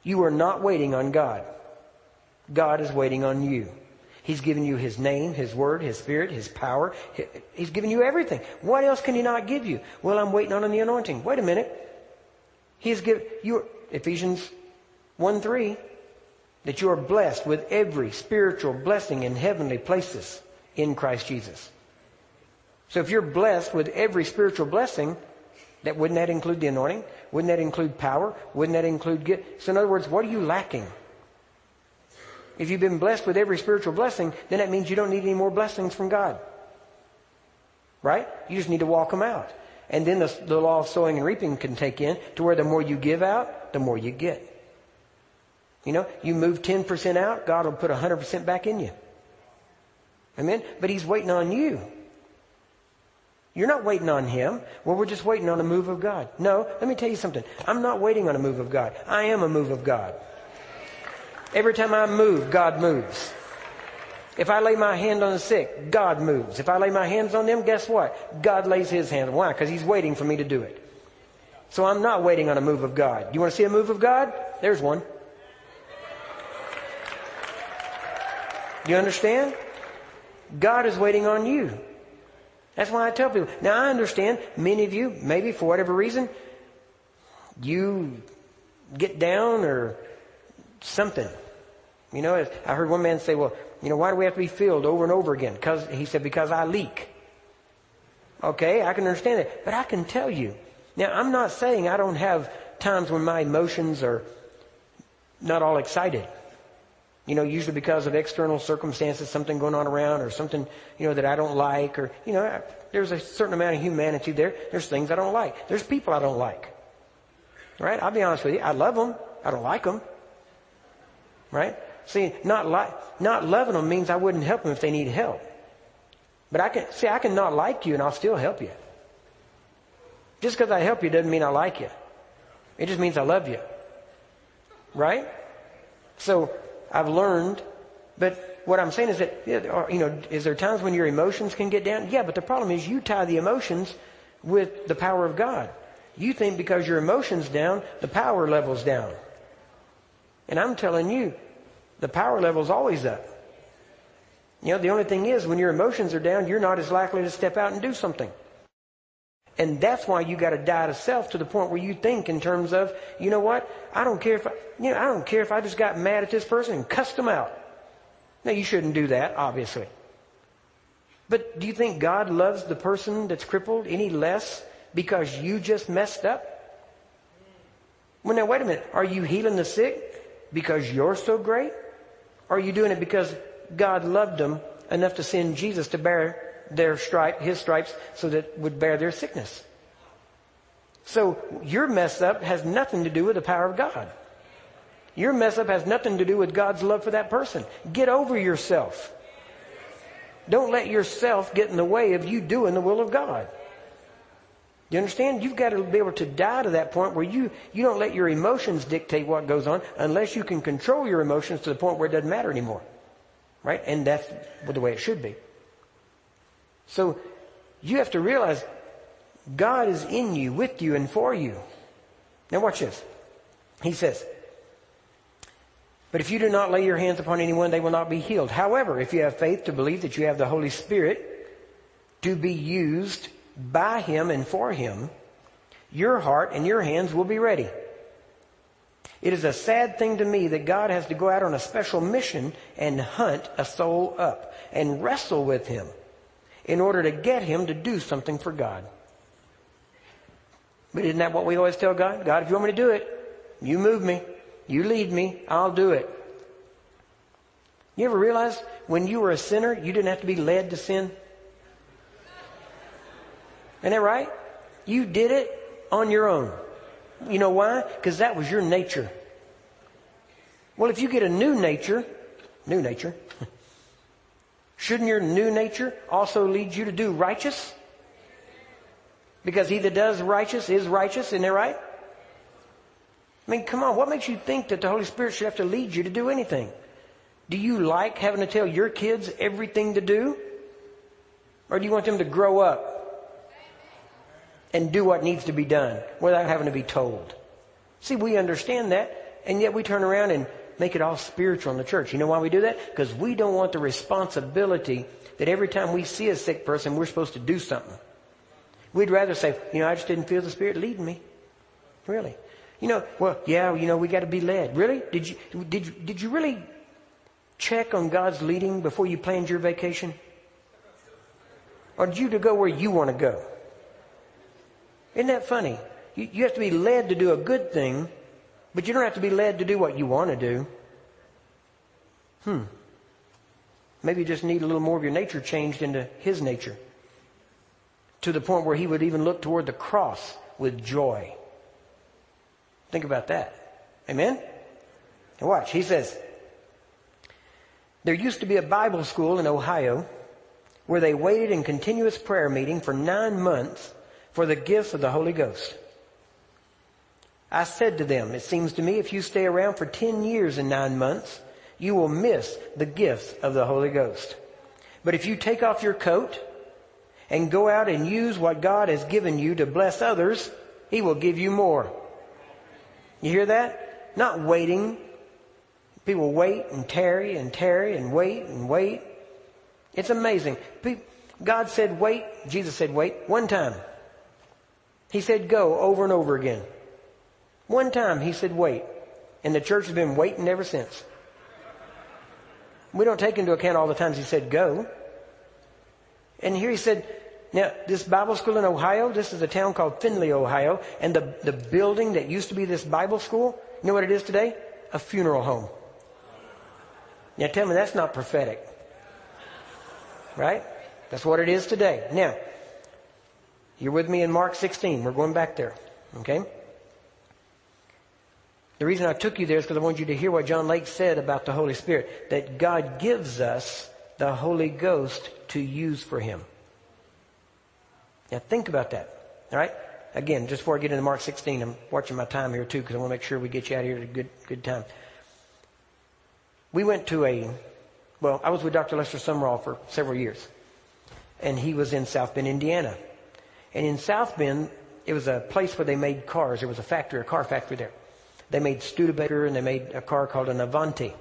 You are not waiting on God. God is waiting on you. He's given you His name, His word, His spirit, His power. He's given you everything. What else can He not give you? Well, I'm waiting on the anointing. Wait a minute. He has given you, Ephesians 1 3, that you are blessed with every spiritual blessing in heavenly places in Christ Jesus. So if you're blessed with every spiritual blessing, that wouldn't that include the anointing? Wouldn't that include power? Wouldn't that include get? So in other words, what are you lacking? If you've been blessed with every spiritual blessing, then that means you don't need any more blessings from God. Right? You just need to walk them out. And then the, the law of sowing and reaping can take in to where the more you give out, the more you get. You know, you move 10% out, God will put 100% back in you. Amen? But He's waiting on you. You're not waiting on Him. Well, we're just waiting on a move of God. No, let me tell you something. I'm not waiting on a move of God. I am a move of God. Every time I move, God moves. If I lay my hand on the sick, God moves. If I lay my hands on them, guess what? God lays his hand. Why? Because he's waiting for me to do it. So I'm not waiting on a move of God. You want to see a move of God? There's one. Do You understand? God is waiting on you. That's why I tell people. Now I understand many of you, maybe for whatever reason, you get down or something. You know, I heard one man say, well, you know, why do we have to be filled over and over again? Because, he said, because I leak. Okay, I can understand it. But I can tell you. Now, I'm not saying I don't have times when my emotions are not all excited. You know, usually because of external circumstances, something going on around or something, you know, that I don't like or, you know, there's a certain amount of humanity there. There's things I don't like. There's people I don't like. Right? I'll be honest with you. I love them. I don't like them. Right? See, not like, not loving them means I wouldn't help them if they need help. But I can, see, I can not like you and I'll still help you. Just because I help you doesn't mean I like you. It just means I love you. Right? So, I've learned, but what I'm saying is that, you know, is there times when your emotions can get down? Yeah, but the problem is you tie the emotions with the power of God. You think because your emotions down, the power level's down. And I'm telling you, the power level's always up. You know, the only thing is when your emotions are down, you're not as likely to step out and do something. And that's why you got to die to self to the point where you think in terms of, you know what? I don't care if I, you know, I don't care if I just got mad at this person and cussed them out. Now you shouldn't do that, obviously. But do you think God loves the person that's crippled any less because you just messed up? Well, now wait a minute. Are you healing the sick because you're so great? Are you doing it because God loved them enough to send Jesus to bear their stripe, his stripes, so that would bear their sickness? So your mess up has nothing to do with the power of God. Your mess up has nothing to do with God's love for that person. Get over yourself. Don't let yourself get in the way of you doing the will of God. You understand? You've got to be able to die to that point where you, you don't let your emotions dictate what goes on unless you can control your emotions to the point where it doesn't matter anymore. Right? And that's the way it should be. So you have to realize God is in you, with you, and for you. Now watch this. He says, but if you do not lay your hands upon anyone, they will not be healed. However, if you have faith to believe that you have the Holy Spirit to be used by Him and for Him, your heart and your hands will be ready. It is a sad thing to me that God has to go out on a special mission and hunt a soul up and wrestle with him in order to get him to do something for God. But isn't that what we always tell God? God, if you want me to do it, you move me, you lead me, I'll do it. You ever realize when you were a sinner, you didn't have to be led to sin? Isn't that right? You did it on your own. You know why? Because that was your nature. Well, if you get a new nature, new nature, [LAUGHS] shouldn't your new nature also lead you to do righteous? Because he that does righteous is righteous, isn't that right? I mean, come on, what makes you think that the Holy Spirit should have to lead you to do anything? Do you like having to tell your kids everything to do? Or do you want them to grow up and do what needs to be done without having to be told? See, we understand that, and yet we turn around and make it all spiritual in the church. You know why we do that? Because we don't want the responsibility that every time we see a sick person, we're supposed to do something. We'd rather say, you know, I just didn't feel the Spirit leading me. Really. You know, well, yeah, you know, we got to be led. Really? Did you, did you, did you really check on God's leading before you planned your vacation? Or did you to go where you want to go? Isn't that funny? You, you have to be led to do a good thing, but you don't have to be led to do what you want to do. Hmm. Maybe you just need a little more of your nature changed into His nature. To the point where He would even look toward the cross with joy. Think about that. Amen? And watch, he says, there used to be a Bible school in Ohio where they waited in continuous prayer meeting for nine months for the gifts of the Holy Ghost. I said to them, it seems to me if you stay around for 10 years and nine months, you will miss the gifts of the Holy Ghost. But if you take off your coat and go out and use what God has given you to bless others, He will give you more. You hear that? Not waiting. People wait and tarry and tarry and wait and wait. It's amazing. God said wait. Jesus said wait one time. He said go over and over again. One time he said wait. And the church has been waiting ever since. We don't take into account all the times he said go. And here he said, now, this Bible school in Ohio, this is a town called Findlay, Ohio, and the, the building that used to be this Bible school, you know what it is today? A funeral home. Now tell me that's not prophetic. Right? That's what it is today. Now, you're with me in Mark 16. We're going back there. Okay? The reason I took you there is because I want you to hear what John Lake said about the Holy Spirit. That God gives us the Holy Ghost to use for Him. Now think about that. All right? Again, just before I get into Mark 16, I'm watching my time here too because I want to make sure we get you out of here at a good, good time. We went to a, well, I was with Dr. Lester Sumrall for several years. And he was in South Bend, Indiana. And in South Bend, it was a place where they made cars. There was a factory, a car factory there. They made Studebaker and they made a car called an Avanti.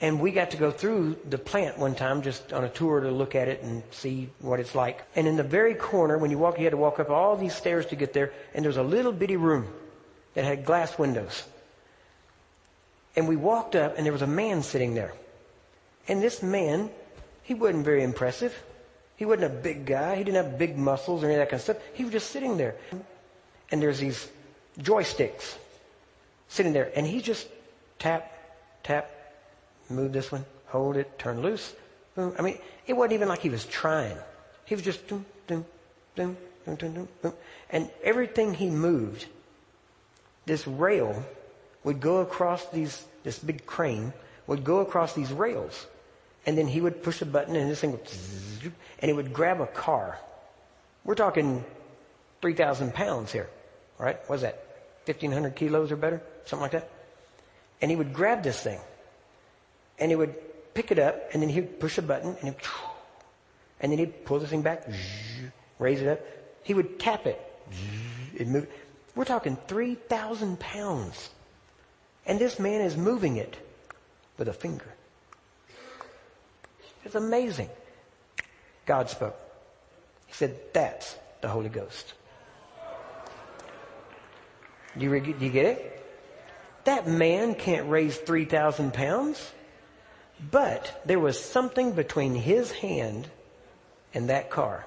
And we got to go through the plant one time just on a tour to look at it and see what it's like. And in the very corner, when you walk, you had to walk up all these stairs to get there, and there was a little bitty room that had glass windows. And we walked up, and there was a man sitting there. And this man, he wasn't very impressive. He wasn't a big guy. He didn't have big muscles or any of that kind of stuff. He was just sitting there. And there's these joysticks sitting there. And he just tap, tap, move this one, hold it, turn loose. Boom. I mean, it wasn't even like he was trying. He was just doom, doom, doom, doom, doom, doom, doom. And everything he moved, this rail would go across these, this big crane would go across these rails. And then he would push a button and this thing would, and it would grab a car. We're talking 3,000 pounds here, right? What's that? 1,500 kilos or better? Something like that? And he would grab this thing and he would pick it up, and then he'd push a button, and, and then he'd pull the thing back, raise it up. He would tap it. It'd move. We're talking 3,000 pounds. And this man is moving it with a finger. It's amazing. God spoke. He said, that's the Holy Ghost. Do you, do you get it? That man can't raise 3,000 pounds. But there was something between his hand and that car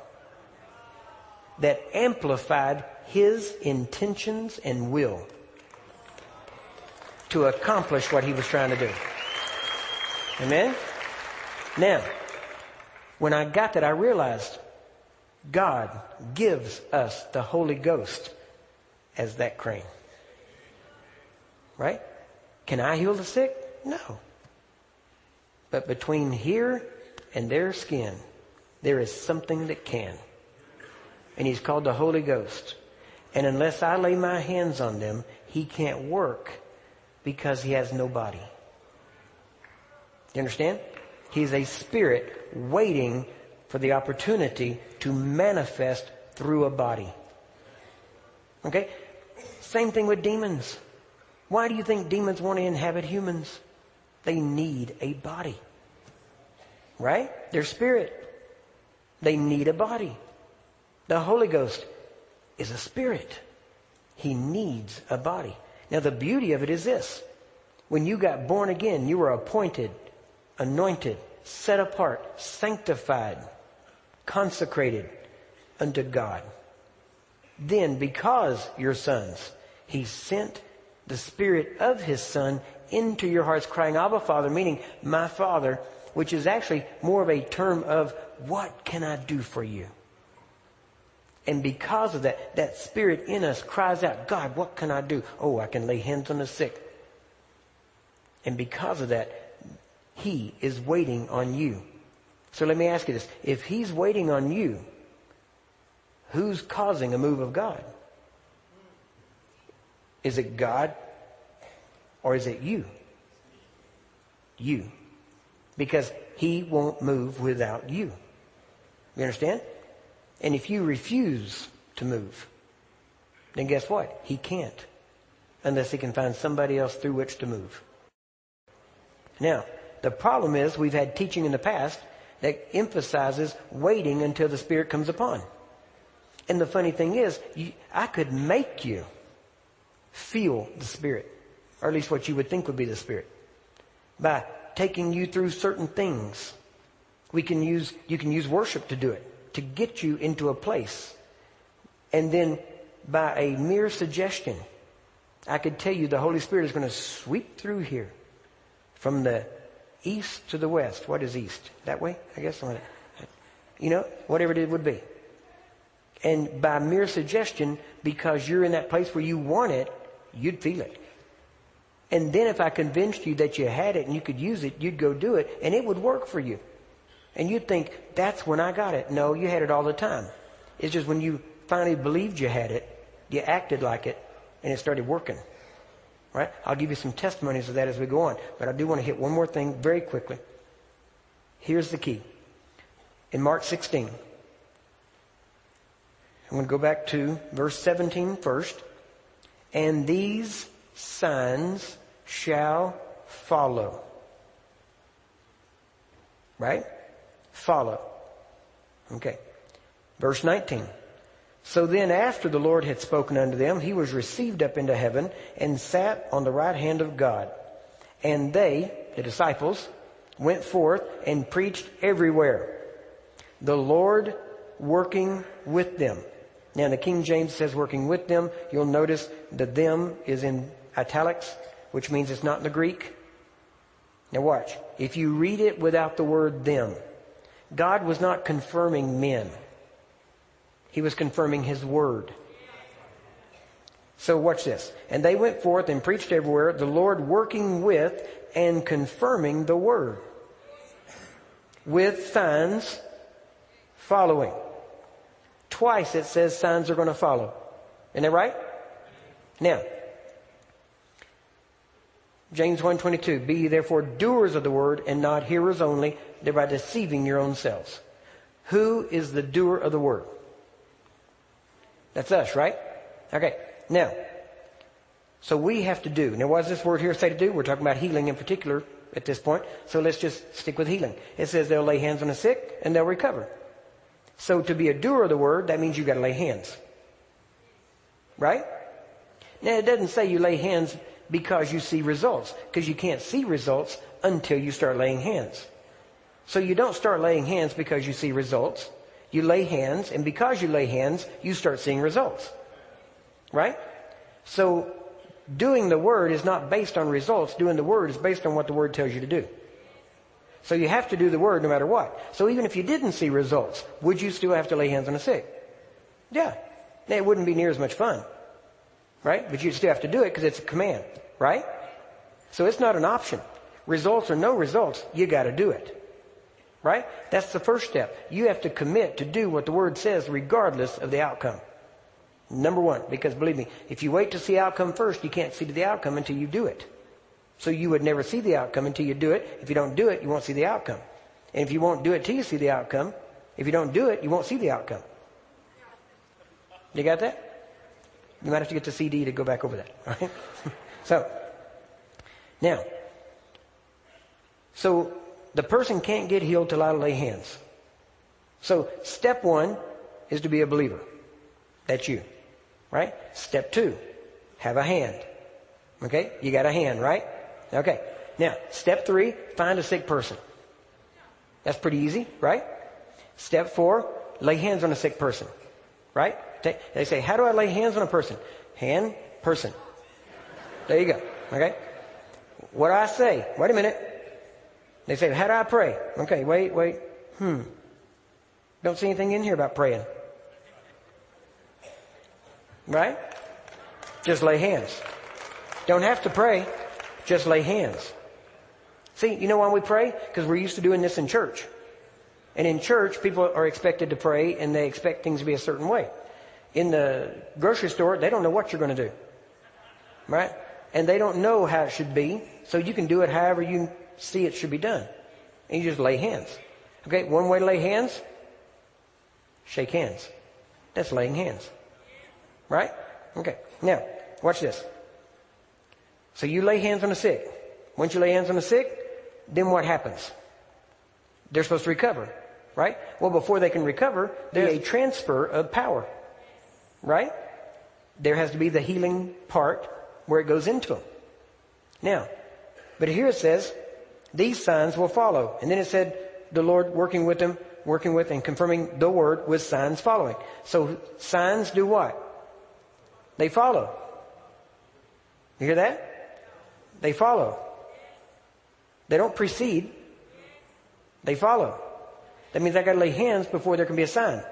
that amplified his intentions and will to accomplish what he was trying to do. Amen? Now, when I got that, I realized God gives us the Holy Ghost as that crane. Right? Can I heal the sick? No. But between here and their skin, there is something that can. And he's called the Holy Ghost. And unless I lay my hands on them, he can't work because he has no body. You understand? He's a spirit waiting for the opportunity to manifest through a body. Okay? Same thing with demons. Why do you think demons want to inhabit humans? They need a body. Right? They're spirit. They need a body. The Holy Ghost is a spirit. He needs a body. Now the beauty of it is this. When you got born again, you were appointed, anointed, set apart, sanctified, consecrated unto God. Then because you're sons, He sent the Spirit of His Son into your hearts crying, Abba Father, meaning my Father, which is actually more of a term of what can I do for you? And because of that, that spirit in us cries out, God, what can I do? Oh, I can lay hands on the sick. And because of that, He is waiting on you. So let me ask you this. If He's waiting on you, who's causing a move of God? Is it God or is it you? You. Because He won't move without you. You understand? And if you refuse to move, then guess what? He can't. Unless he can find somebody else through which to move. Now, the problem is we've had teaching in the past that emphasizes waiting until the Spirit comes upon. And the funny thing is, you, I could make you feel the Spirit, or at least what you would think would be the Spirit, by taking you through certain things. We can use, you can use worship to do it to get you into a place. And then by a mere suggestion, I could tell you the Holy Spirit is going to sweep through here from the east to the west. What is east? That way, I guess. You know, whatever it would be. And by mere suggestion, because you're in that place where you want it, you'd feel it. And then if I convinced you that you had it and you could use it, you'd go do it and it would work for you. And you'd think, that's when I got it. No, you had it all the time. It's just when you finally believed you had it, you acted like it, and it started working. Right? I'll give you some testimonies of that as we go on. But I do want to hit one more thing very quickly. Here's the key. In Mark 16, I'm going to go back to verse 17 first. And these signs shall follow. Right? follow. Okay. Verse 19. So then after the Lord had spoken unto them, he was received up into heaven and sat on the right hand of God. And they, the disciples, went forth and preached everywhere. The Lord working with them. Now the King James says working with them. You'll notice the them is in italics, which means it's not in the Greek. Now watch. If you read it without the word them, God was not confirming men. He was confirming His Word. So watch this. And they went forth and preached everywhere, the Lord working with and confirming the Word. With signs following. Twice it says signs are going to follow. Isn't that right? Now, James 1.22, Be ye therefore doers of the word and not hearers only, thereby deceiving your own selves. Who is the doer of the word? That's us, right? Okay. Now, so we have to do. Now, what does this word here say to do? We're talking about healing in particular at this point. So let's just stick with healing. It says they'll lay hands on the sick and they'll recover. So to be a doer of the word, that means you've gotta lay hands. Right? Now it doesn't say you lay hands because you see results. Because you can't see results until you start laying hands. So you don't start laying hands because you see results. You lay hands, and because you lay hands, you start seeing results. Right? So doing the word is not based on results. Doing the word is based on what the word tells you to do. So you have to do the word no matter what. So even if you didn't see results, would you still have to lay hands on the sick? Yeah. It wouldn't be near as much fun. Right? But you'd still have to do it because it's a command. Right? So it's not an option. Results or no results, you gotta do it. Right? That's the first step. You have to commit to do what the Word says regardless of the outcome. Number one, because believe me, if you wait to see outcome first, you can't see the outcome until you do it. So you would never see the outcome until you do it. If you don't do it, you won't see the outcome. And if you won't do it till you see the outcome, if you don't do it, you won't see the outcome. You got that? You might have to get the CD to go back over that. [LAUGHS] Right? so, now, so the person can't get healed till I lay hands. So step one is to be a believer. That's you. Right? Step two, have a hand. Okay? You got a hand, right? Okay. Now, step three, find a sick person. That's pretty easy, right? Step four, lay hands on a sick person. Right? They say, how do I lay hands on a person? Hand, person. There you go. Okay? What do I say? Wait a minute. They say, how do I pray? Okay, wait, wait. Hmm. Don't see anything in here about praying. Right? Just lay hands. Don't have to pray. Just lay hands. See, you know why we pray? Because we're used to doing this in church. And in church, people are expected to pray and they expect things to be a certain way. In the grocery store, they don't know what you're going to do. Right? And they don't know how it should be. So you can do it however you see it should be done. And you just lay hands. Okay, one way to lay hands, shake hands. That's laying hands. Right? Okay. Now, watch this. So you lay hands on the sick. Once you lay hands on the sick, then what happens? They're supposed to recover, right? Well, before they can recover, there's a transfer of power, right? There has to be the healing part where it goes into them. Now, but here it says, these signs will follow. And then it said, the Lord working with them, working with and confirming the word with signs following. So signs do what? They follow. You hear that? They follow. They don't precede. They follow. That means I gotta lay hands before there can be a sign.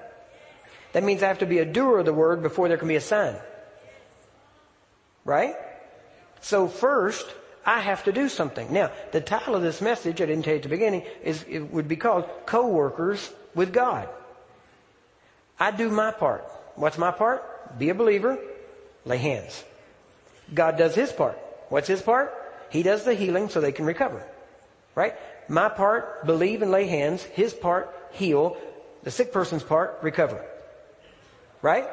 That means I have to be a doer of the word before there can be a sign. Right? So first, I have to do something. Now, the title of this message, I didn't tell you at the beginning, is, it would be called Co-workers with God. I do my part. What's my part? Be a believer, lay hands. God does his part. What's his part? He does the healing so they can recover. Right? My part, believe and lay hands. His part, heal. The sick person's part, recover. Right?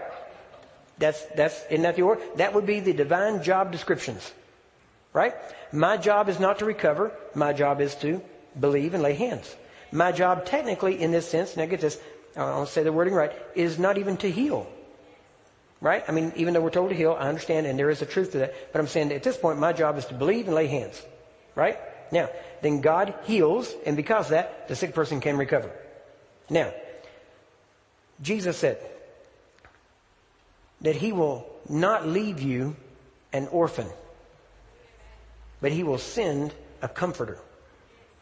That's, that's, isn't that the order? That would be the divine job descriptions. Right? My job is not to recover. My job is to believe and lay hands. My job technically in this sense, now get this, I'll say the wording right, is not even to heal. Right? I mean, even though we're told to heal, I understand, and there is a truth to that. But I'm saying at this point, my job is to believe and lay hands. Right? Now, then God heals, and because of that, the sick person can recover. Now, Jesus said that He will not leave you an orphan, but He will send a comforter.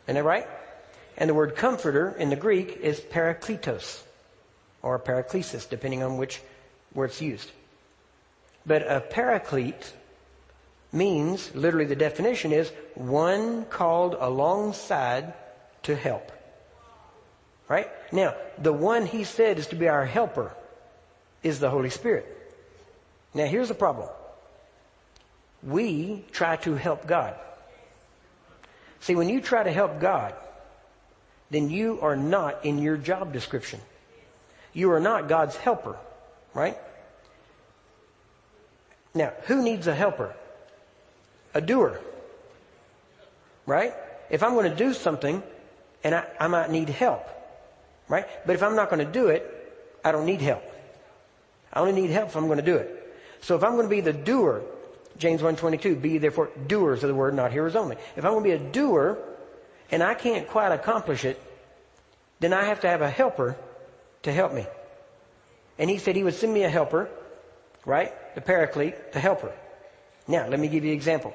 Isn't that right? And the word comforter in the Greek is parakletos, or paraklesis, depending on which where it's used. But a paraclete means, literally the definition is, one called alongside to help. Right? Now, the one he said is to be our helper is the Holy Spirit. Now here's the problem. We try to help God. See, when you try to help God, then you are not in your job description. You are not God's helper. Right? Now, who needs a helper? A doer. Right? If I'm going to do something and I, I might need help. Right? But if I'm not going to do it, I don't need help. I only need help if I'm going to do it. So if I'm going to be the doer, James 1.22, be therefore doers of the word, not hearers only. If I'm going to be a doer and I can't quite accomplish it, then I have to have a helper to help me. And he said he would send me a helper, right? The paraclete, the helper. Now, let me give you an example.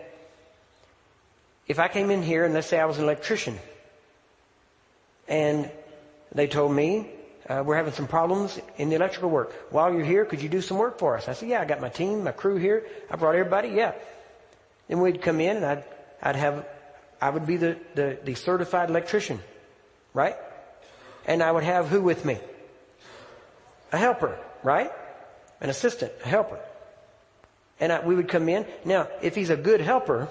If I came in here and let's say I was an electrician and they told me, uh, we're having some problems in the electrical work. While you're here, could you do some work for us? I said, yeah, I got my team, my crew here. I brought everybody. Yeah. Then we'd come in and I'd, I'd have, I would be the, the, the certified electrician, right? And I would have who with me? A helper, right? An assistant, a helper. And I, we would come in. Now, if he's a good helper,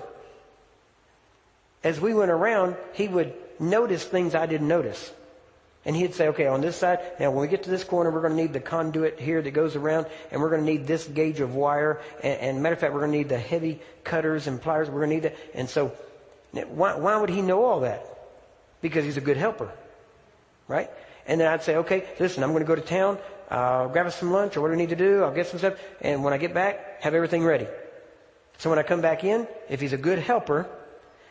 as we went around, he would notice things I didn't notice. And he'd say, okay, on this side, now when we get to this corner, we're going to need the conduit here that goes around, and we're going to need this gauge of wire. And, and matter of fact, we're going to need the heavy cutters and pliers. We're going to need that. And so, why, why would he know all that? Because he's a good helper. Right? And then I'd say, okay, listen, I'm going to go to town. Grab us some lunch or what do I need to do? I'll get some stuff. And when I get back, have everything ready. So when I come back in, if he's a good helper,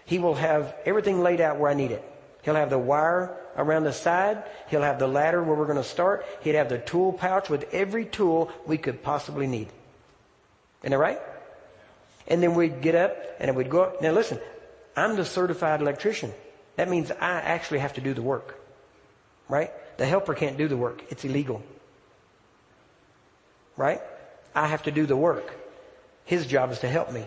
he will have everything laid out where I need it. He'll have the wire around the side. He'll have the ladder where we're going to start. He'd have the tool pouch with every tool we could possibly need. Isn't that right? And then we'd get up and we'd go up. Now listen, I'm the certified electrician. That means I actually have to do the work. Right? The helper can't do the work. It's illegal. Right? I have to do the work. His job is to help me.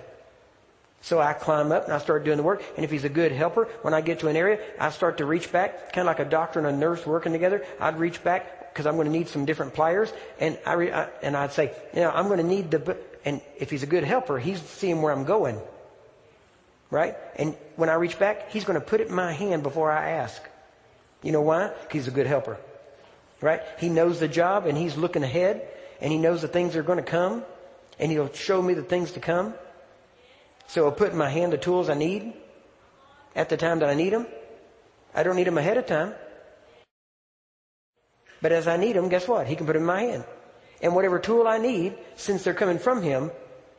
So I climb up and I start doing the work. And if he's a good helper, when I get to an area, I start to reach back, kind of like a doctor and a nurse working together. I'd reach back because I'm going to need some different pliers, and I, re, I and I'd say, you know, I'm going to need the. And if he's a good helper, he's seeing where I'm going, right? And when I reach back, he's going to put it in my hand before I ask. You know why? He's a good helper, right? He knows the job and he's looking ahead, and he knows the things that are going to come, and he'll show me the things to come. So I'll put in my hand the tools I need at the time that I need them. I don't need them ahead of time. But as I need them, guess what? He can put them in my hand. And whatever tool I need, since they're coming from Him,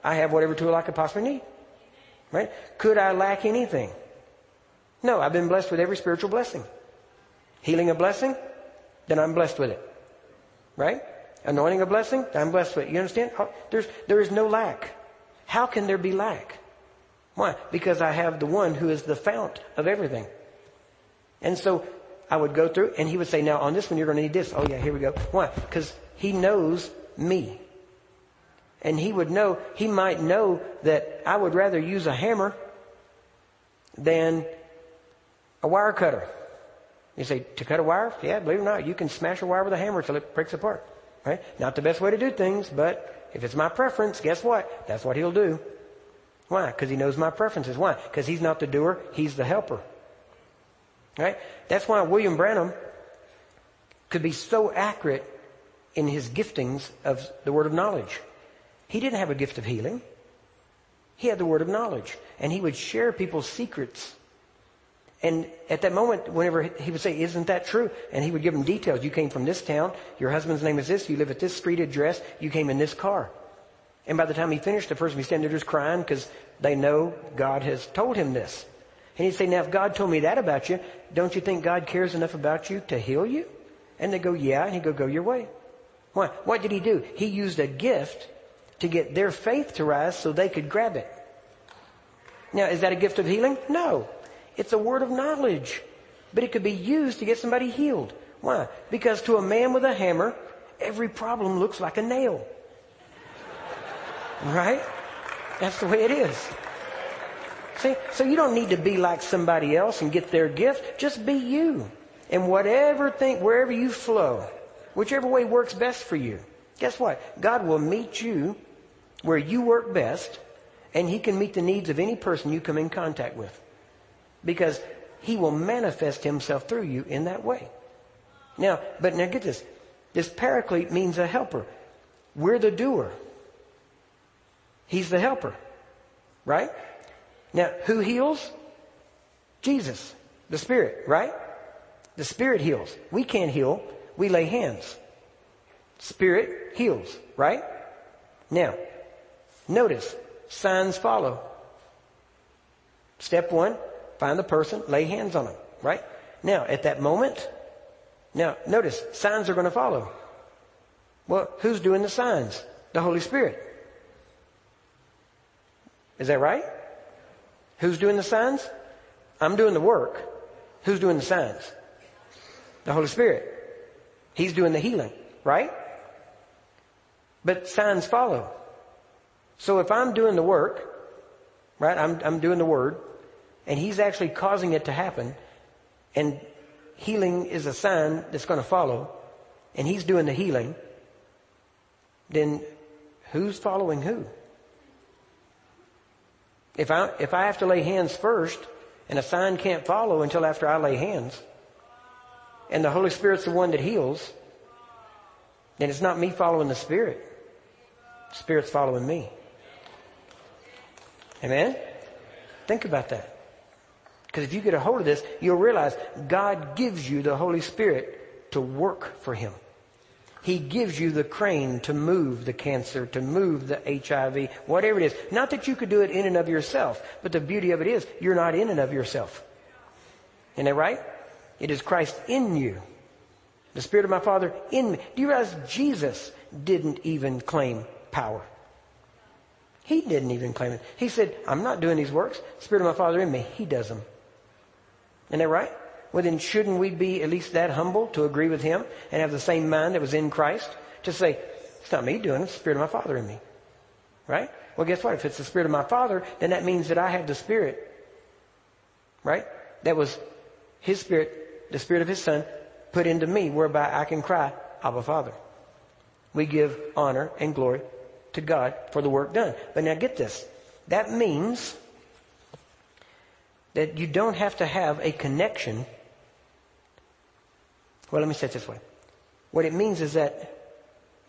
I have whatever tool I could possibly need. Right? Could I lack anything? No, I've been blessed with every spiritual blessing. Healing a blessing, then I'm blessed with it. Right? Anointing a blessing, I'm blessed with it. You understand? There's, there is no lack. How can there be lack? Why? Because I have the one who is the fount of everything. And so I would go through and he would say, now on this one you're going to need this. Oh yeah, here we go. Why? Because he knows me. And he would know, he might know that I would rather use a hammer than a wire cutter. You say, to cut a wire? Yeah, believe it or not, you can smash a wire with a hammer till it breaks apart. Right? Not the best way to do things, but if it's my preference, guess what? That's what he'll do. Why? Because he knows my preferences. Why? Because he's not the doer, he's the helper. Right? That's why William Branham could be so accurate in his giftings of the word of knowledge. He didn't have a gift of healing. He had the word of knowledge. And he would share people's secrets. And at that moment, whenever he would say, isn't that true? And he would give them details. You came from this town. Your husband's name is this. You live at this street address. You came in this car. And by the time he finished, the person would be standing there just crying because they know God has told him this. And he'd say, now if God told me that about you, don't you think God cares enough about you to heal you? And they go, yeah. And he'd go, go your way. Why? What did he do? He used a gift to get their faith to rise so they could grab it. Now, is that a gift of healing? No. It's a word of knowledge. But it could be used to get somebody healed. Why? Because to a man with a hammer, every problem looks like a nail. Right? That's the way it is. See? So you don't need to be like somebody else and get their gift. Just be you. And whatever thing, wherever you flow, whichever way works best for you, guess what? God will meet you where you work best and He can meet the needs of any person you come in contact with. Because He will manifest Himself through you in that way. Now, but now get this. This paraclete means a helper. We're the doer. He's the helper. Right? Now, who heals? Jesus. The Spirit, right? The Spirit heals. We can't heal. We lay hands. Spirit heals, right? Now, notice, signs follow. Step one, find the person, lay hands on them, right? Now, at that moment, now, notice, signs are going to follow. Well, who's doing the signs? The Holy Spirit. Is that right? Who's doing the signs? I'm doing the work. Who's doing the signs? The Holy Spirit. He's doing the healing, right? But signs follow. So if I'm doing the work, right? I'm, I'm doing the word, and he's actually causing it to happen, and healing is a sign that's going to follow, and he's doing the healing, then who's following who? If I, if I have to lay hands first, and a sign can't follow until after I lay hands, and the Holy Spirit's the one that heals, then it's not me following the Spirit. The Spirit's following me. Amen? Think about that. Because if you get a hold of this, you'll realize God gives you the Holy Spirit to work for Him. He gives you the crane to move the cancer, to move the HIV, whatever it is. Not that you could do it in and of yourself, but the beauty of it is you're not in and of yourself. Isn't that right? It is Christ in you. The Spirit of my Father in me. Do you realize Jesus didn't even claim power? He didn't even claim it. He said, I'm not doing these works. Spirit of my Father in me, He does them. Isn't that right? Well, then shouldn't we be at least that humble to agree with him and have the same mind that was in Christ? To say, it's not me doing it, it's the Spirit of my Father in me. Right? Well, guess what? If it's the Spirit of my Father, then that means that I have the Spirit. Right? That was His Spirit, the Spirit of His Son, put into me, whereby I can cry, Abba Father. We give honor and glory to God for the work done. But now get this. That means that you don't have to have a connection well, let me say it this way. What it means is that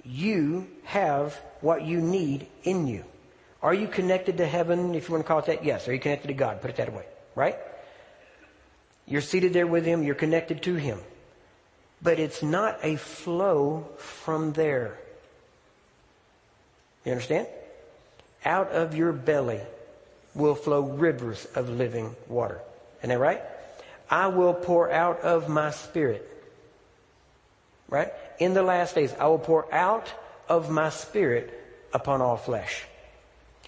you have what you need in you. Are you connected to heaven, if you want to call it that? Yes. Are you connected to God? Put it that way. Right? You're seated there with Him. You're connected to Him. But it's not a flow from there. You understand? Out of your belly will flow rivers of living water. Isn't that right? I will pour out of my spirit right? In the last days, I will pour out of my spirit upon all flesh.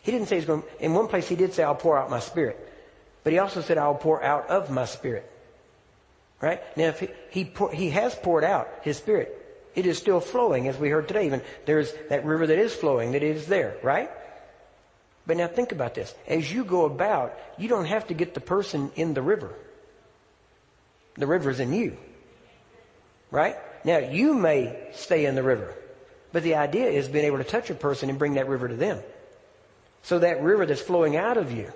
He didn't say he's going, in one place he did say, I'll pour out my spirit. But he also said, I'll pour out of my spirit. Right? Now, if he, he, pour, he has poured out his spirit, it is still flowing, as we heard today. Even there's that river that is flowing, that is there, right? But now think about this. As you go about, you don't have to get the person in the river. The river is in you. Right? Now, you may stay in the river, but the idea is being able to touch a person and bring that river to them. So that river that's flowing out of you,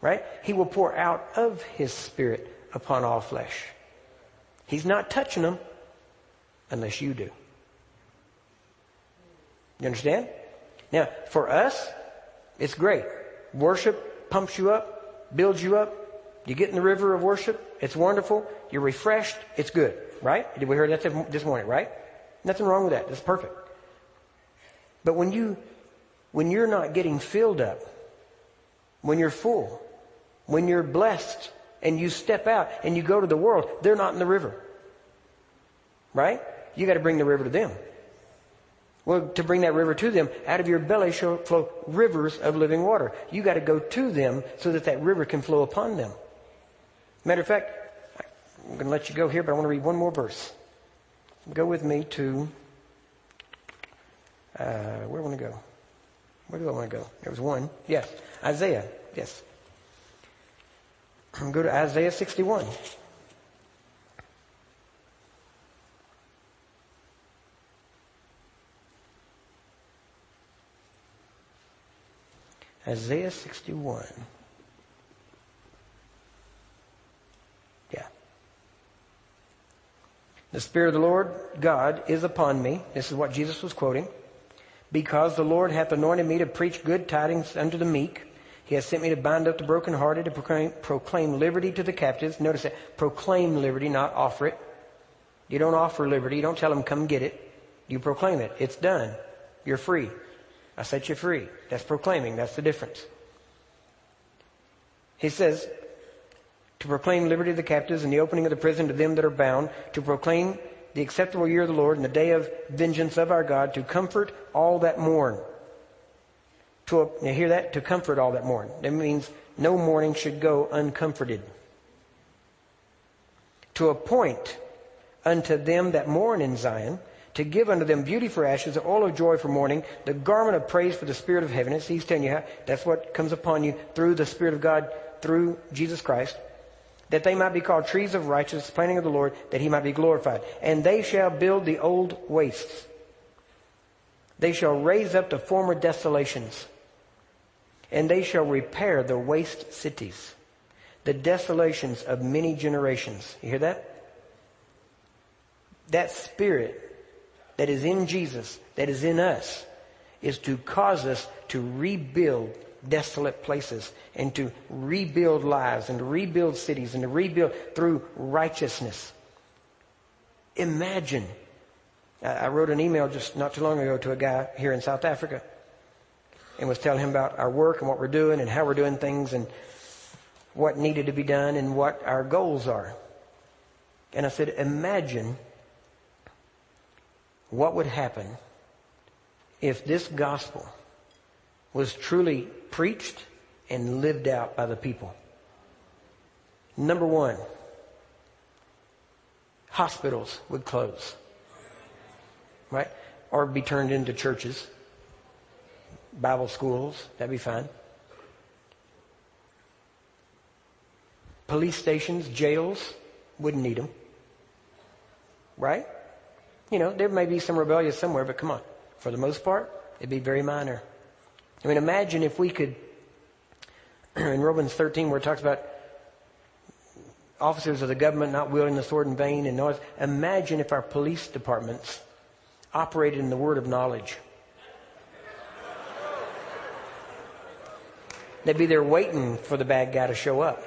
right? He will pour out of his spirit upon all flesh. He's not touching them unless you do. You understand? Now, for us, it's great. Worship pumps you up, builds you up. You get in the river of worship. It's wonderful. You're refreshed. It's good. Right? Did we hear that this morning, right? Nothing wrong with that. That's perfect. But when you, when you're not getting filled up, when you're full, when you're blessed, and you step out and you go to the world, they're not in the river. Right? You got to bring the river to them. Well, to bring that river to them, out of your belly shall flow rivers of living water. You got to go to them so that that river can flow upon them. Matter of fact, I'm going to let you go here, but I want to read one more verse. Go with me to, uh, where do I want to go? Where do I want to go? There was one. Yes. Isaiah. Yes. [CLEARS THROAT] Go to Isaiah 61. Isaiah 61. The Spirit of the Lord God is upon me. This is what Jesus was quoting. Because the Lord hath anointed me to preach good tidings unto the meek. He has sent me to bind up the brokenhearted, to proclaim, proclaim liberty to the captives. Notice that. Proclaim liberty, not offer it. You don't offer liberty. You don't tell them, come get it. You proclaim it. It's done. You're free. I set you free. That's proclaiming. That's the difference. He says, to proclaim liberty to the captives and the opening of the prison to them that are bound, to proclaim the acceptable year of the Lord and the day of vengeance of our God, to comfort all that mourn. To hear that? To comfort all that mourn. That means no mourning should go uncomforted. To appoint unto them that mourn in Zion, to give unto them beauty for ashes, the oil of joy for mourning, the garment of praise for the spirit of heaviness. He's telling you how that's what comes upon you through the Spirit of God, through Jesus Christ. That they might be called trees of righteousness, planting of the Lord, that he might be glorified. And they shall build the old wastes. They shall raise up the former desolations. And they shall repair the waste cities, the desolations of many generations. You hear that? That spirit that is in Jesus, that is in us, is to cause us to rebuild desolate places and to rebuild lives and to rebuild cities and to rebuild through righteousness. Imagine. I wrote an email just not too long ago to a guy here in South Africa and was telling him about our work and what we're doing and how we're doing things and what needed to be done and what our goals are. And I said, imagine what would happen if this gospel was truly preached and lived out by the people. Number one, hospitals would close, right? Or be turned into churches, Bible schools, that'd be fine. Police stations, jails, wouldn't need them, right? You know, there may be some rebellious somewhere, but come on. For the most part, it'd be very minor. I mean, imagine if we could, [CLEARS THROAT] in Romans 13 where it talks about officers of the government not wielding the sword in vain and noise, imagine if our police departments operated in the word of knowledge. They'd be there waiting for the bad guy to show up.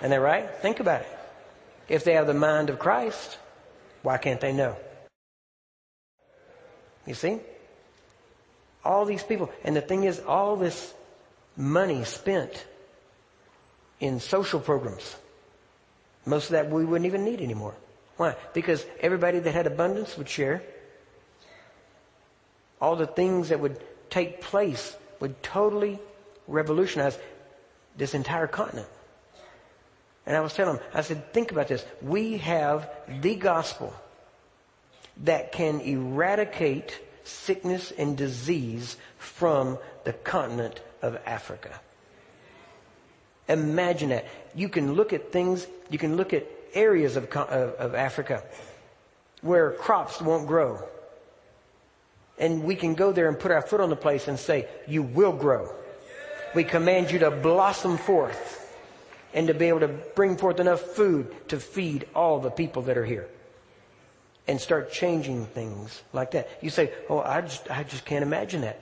And they're right? Think about it. If they have the mind of Christ, why can't they know? You see? All these people. And the thing is, all this money spent in social programs, most of that we wouldn't even need anymore. Why? Because everybody that had abundance would share. All the things that would take place would totally revolutionize this entire continent. And I was telling him, I said, think about this. We have the gospel that can eradicate sickness and disease from the continent of Africa. Imagine that. You can look at things, you can look at areas of, of, of Africa where crops won't grow. And we can go there and put our foot on the place and say, you will grow. We command you to blossom forth and to be able to bring forth enough food to feed all the people that are here. And start changing things like that. You say, oh, I just, I just can't imagine that.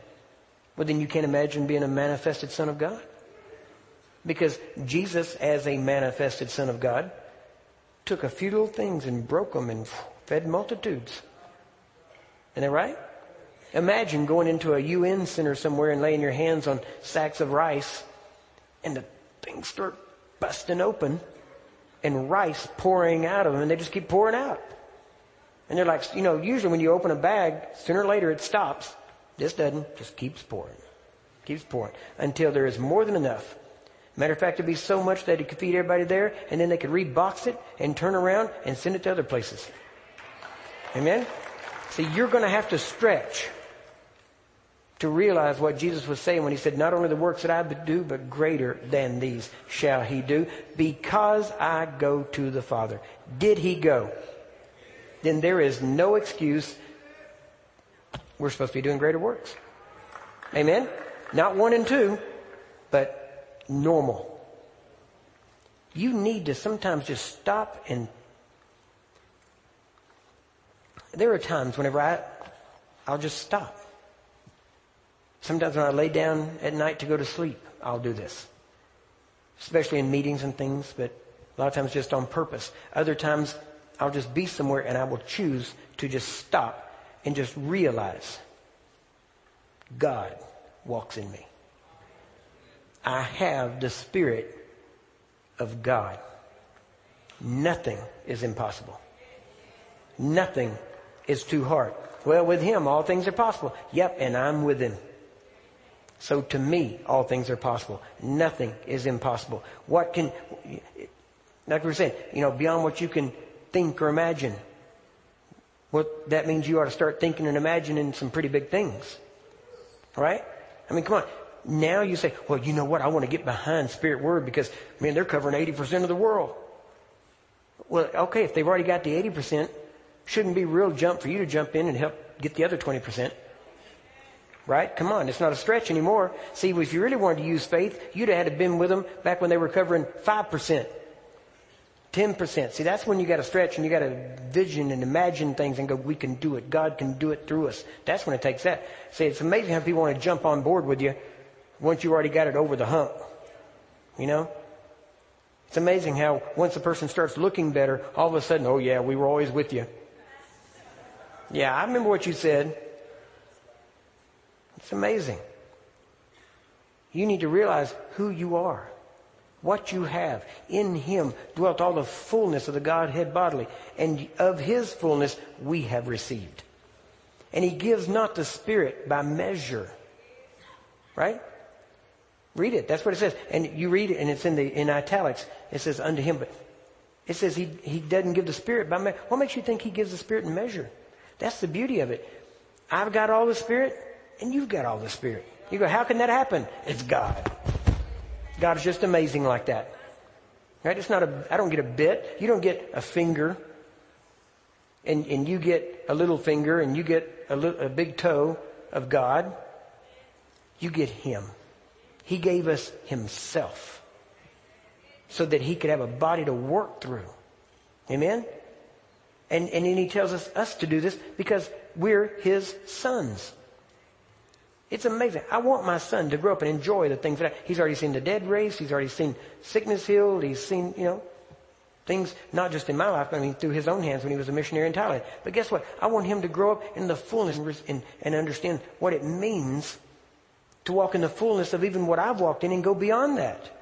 Well, then you can't imagine being a manifested son of God. Because Jesus, as a manifested son of God, took a few little things and broke them and fed multitudes. Isn't that right? Imagine going into a UN center somewhere and laying your hands on sacks of rice and the things start busting open and rice pouring out of them and they just keep pouring out. And they're like, you know, usually when you open a bag, sooner or later it stops. This doesn't, just keeps pouring. Keeps pouring until there is more than enough. Matter of fact, it'd be so much that it could feed everybody there and then they could rebox it and turn around and send it to other places. Amen? See, you're going to have to stretch to realize what Jesus was saying when he said, Not only the works that I do, but greater than these shall he do, because I go to the Father. Did he go? Then there is no excuse. We're supposed to be doing greater works. Amen? Not one and two, but normal. You need to sometimes just stop and there are times whenever I, I'll just stop Sometimes when I lay down at night to go to sleep, I'll do this. Especially in meetings and things, but a lot of times just on purpose. Other times I'll just be somewhere and I will choose to just stop and just realize God walks in me. I have the Spirit of God. Nothing is impossible. Nothing is too hard. Well, with Him, all things are possible. Yep, and I'm with Him. So to me, all things are possible. Nothing is impossible. What can, like we were saying, you know, beyond what you can think or imagine. Well, that means you ought to start thinking and imagining some pretty big things. Right? I mean, come on. Now you say, well, you know what? I want to get behind Spirit Word because, man, they're covering 80% of the world. Well, okay, if they've already got the 80%, shouldn't be a real jump for you to jump in and help get the other 20%. Right? Come on, it's not a stretch anymore. See, if you really wanted to use faith, you'd have had to been with them back when they were covering 5%. 10%. See, that's when you got to stretch and you got to vision and imagine things and go, we can do it. God can do it through us. That's when it takes that. See, it's amazing how people want to jump on board with you once you already got it over the hump. You know? It's amazing how once a person starts looking better, all of a sudden, oh yeah, we were always with you. Yeah, I remember what you said. It's amazing. You need to realize who you are what you have. In him dwelt all the fullness of the Godhead bodily, and of his fullness we have received. And he gives not the Spirit by measure. Right? Read it. That's what it says. And you read it, and it's in the in italics. It says unto him, but it says he he doesn't give the Spirit by measure. What makes you think he gives the Spirit in measure? That's the beauty of it. I've got all the Spirit, and you've got all the Spirit. You go, how can that happen? It's God. God is just amazing like that. Right? It's not a, I don't get a bit. You don't get a finger and, and you get a little finger and you get a, a big toe of God. You get Him. He gave us Himself so that He could have a body to work through. Amen? And, and then He tells us, us to do this because we're His sons. It's amazing. I want my son to grow up and enjoy the things that I, he's already seen the dead raised. He's already seen sickness healed. He's seen, you know, things not just in my life, but I mean through his own hands when he was a missionary in Thailand. But guess what? I want him to grow up in the fullness and, and understand what it means to walk in the fullness of even what I've walked in and go beyond that.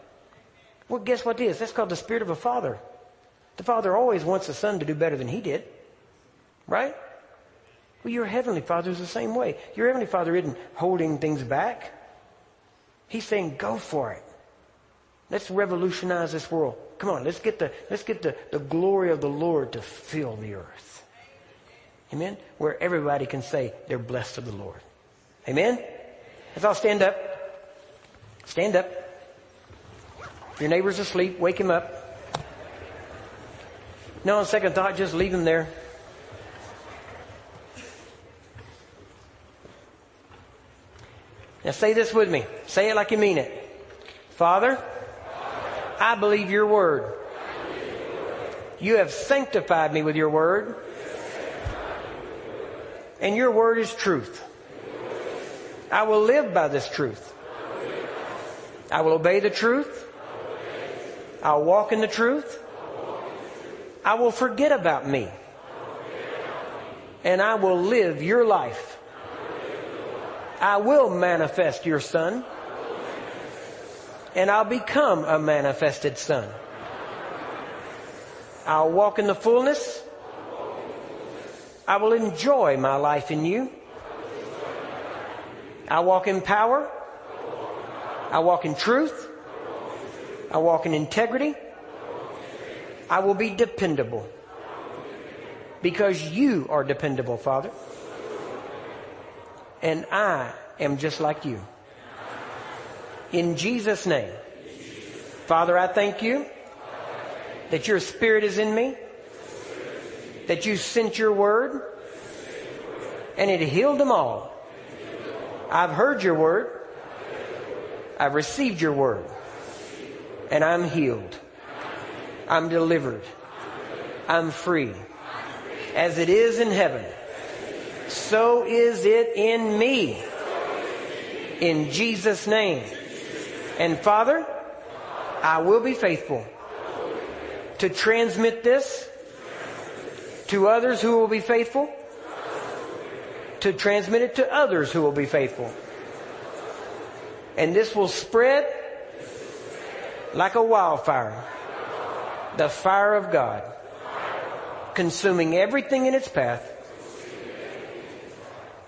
Well, guess what it is? That's called the spirit of a father. The father always wants the son to do better than he did. Right? Well, your Heavenly Father is the same way. Your Heavenly Father isn't holding things back. He's saying, go for it. Let's revolutionize this world. Come on, let's get the, let's get the, the glory of the Lord to fill the earth. Amen? Where everybody can say they're blessed of the Lord. Amen? Let's all stand up. Stand up. If your neighbor's asleep, wake him up. No, on second thought, just leave him there. Now say this with me. Say it like you mean it. Father, I believe your word. You have sanctified me with your word. And your word is truth. I will live by this truth. I will obey the truth. I'll walk in the truth. I will forget about me. And I will live your life I will manifest your son. And I'll become a manifested son. I'll walk in the fullness. I will enjoy my life in you. I walk in power. I walk in truth. I walk in integrity. I will be dependable. Because you are dependable, Father and I am just like you. In Jesus' name. Father, I thank you that your spirit is in me, that you sent your word, and it healed them all. I've heard your word. I've received your word. And I'm healed. I'm delivered. I'm free. As it is in heaven so is it in me. In Jesus' name. And Father, I will be faithful to transmit this to others who will be faithful, to transmit it to others who will be faithful. And this will spread like a wildfire. The fire of God, consuming everything in its path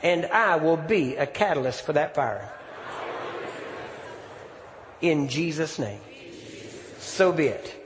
and I will be a catalyst for that fire. In Jesus' name. So be it.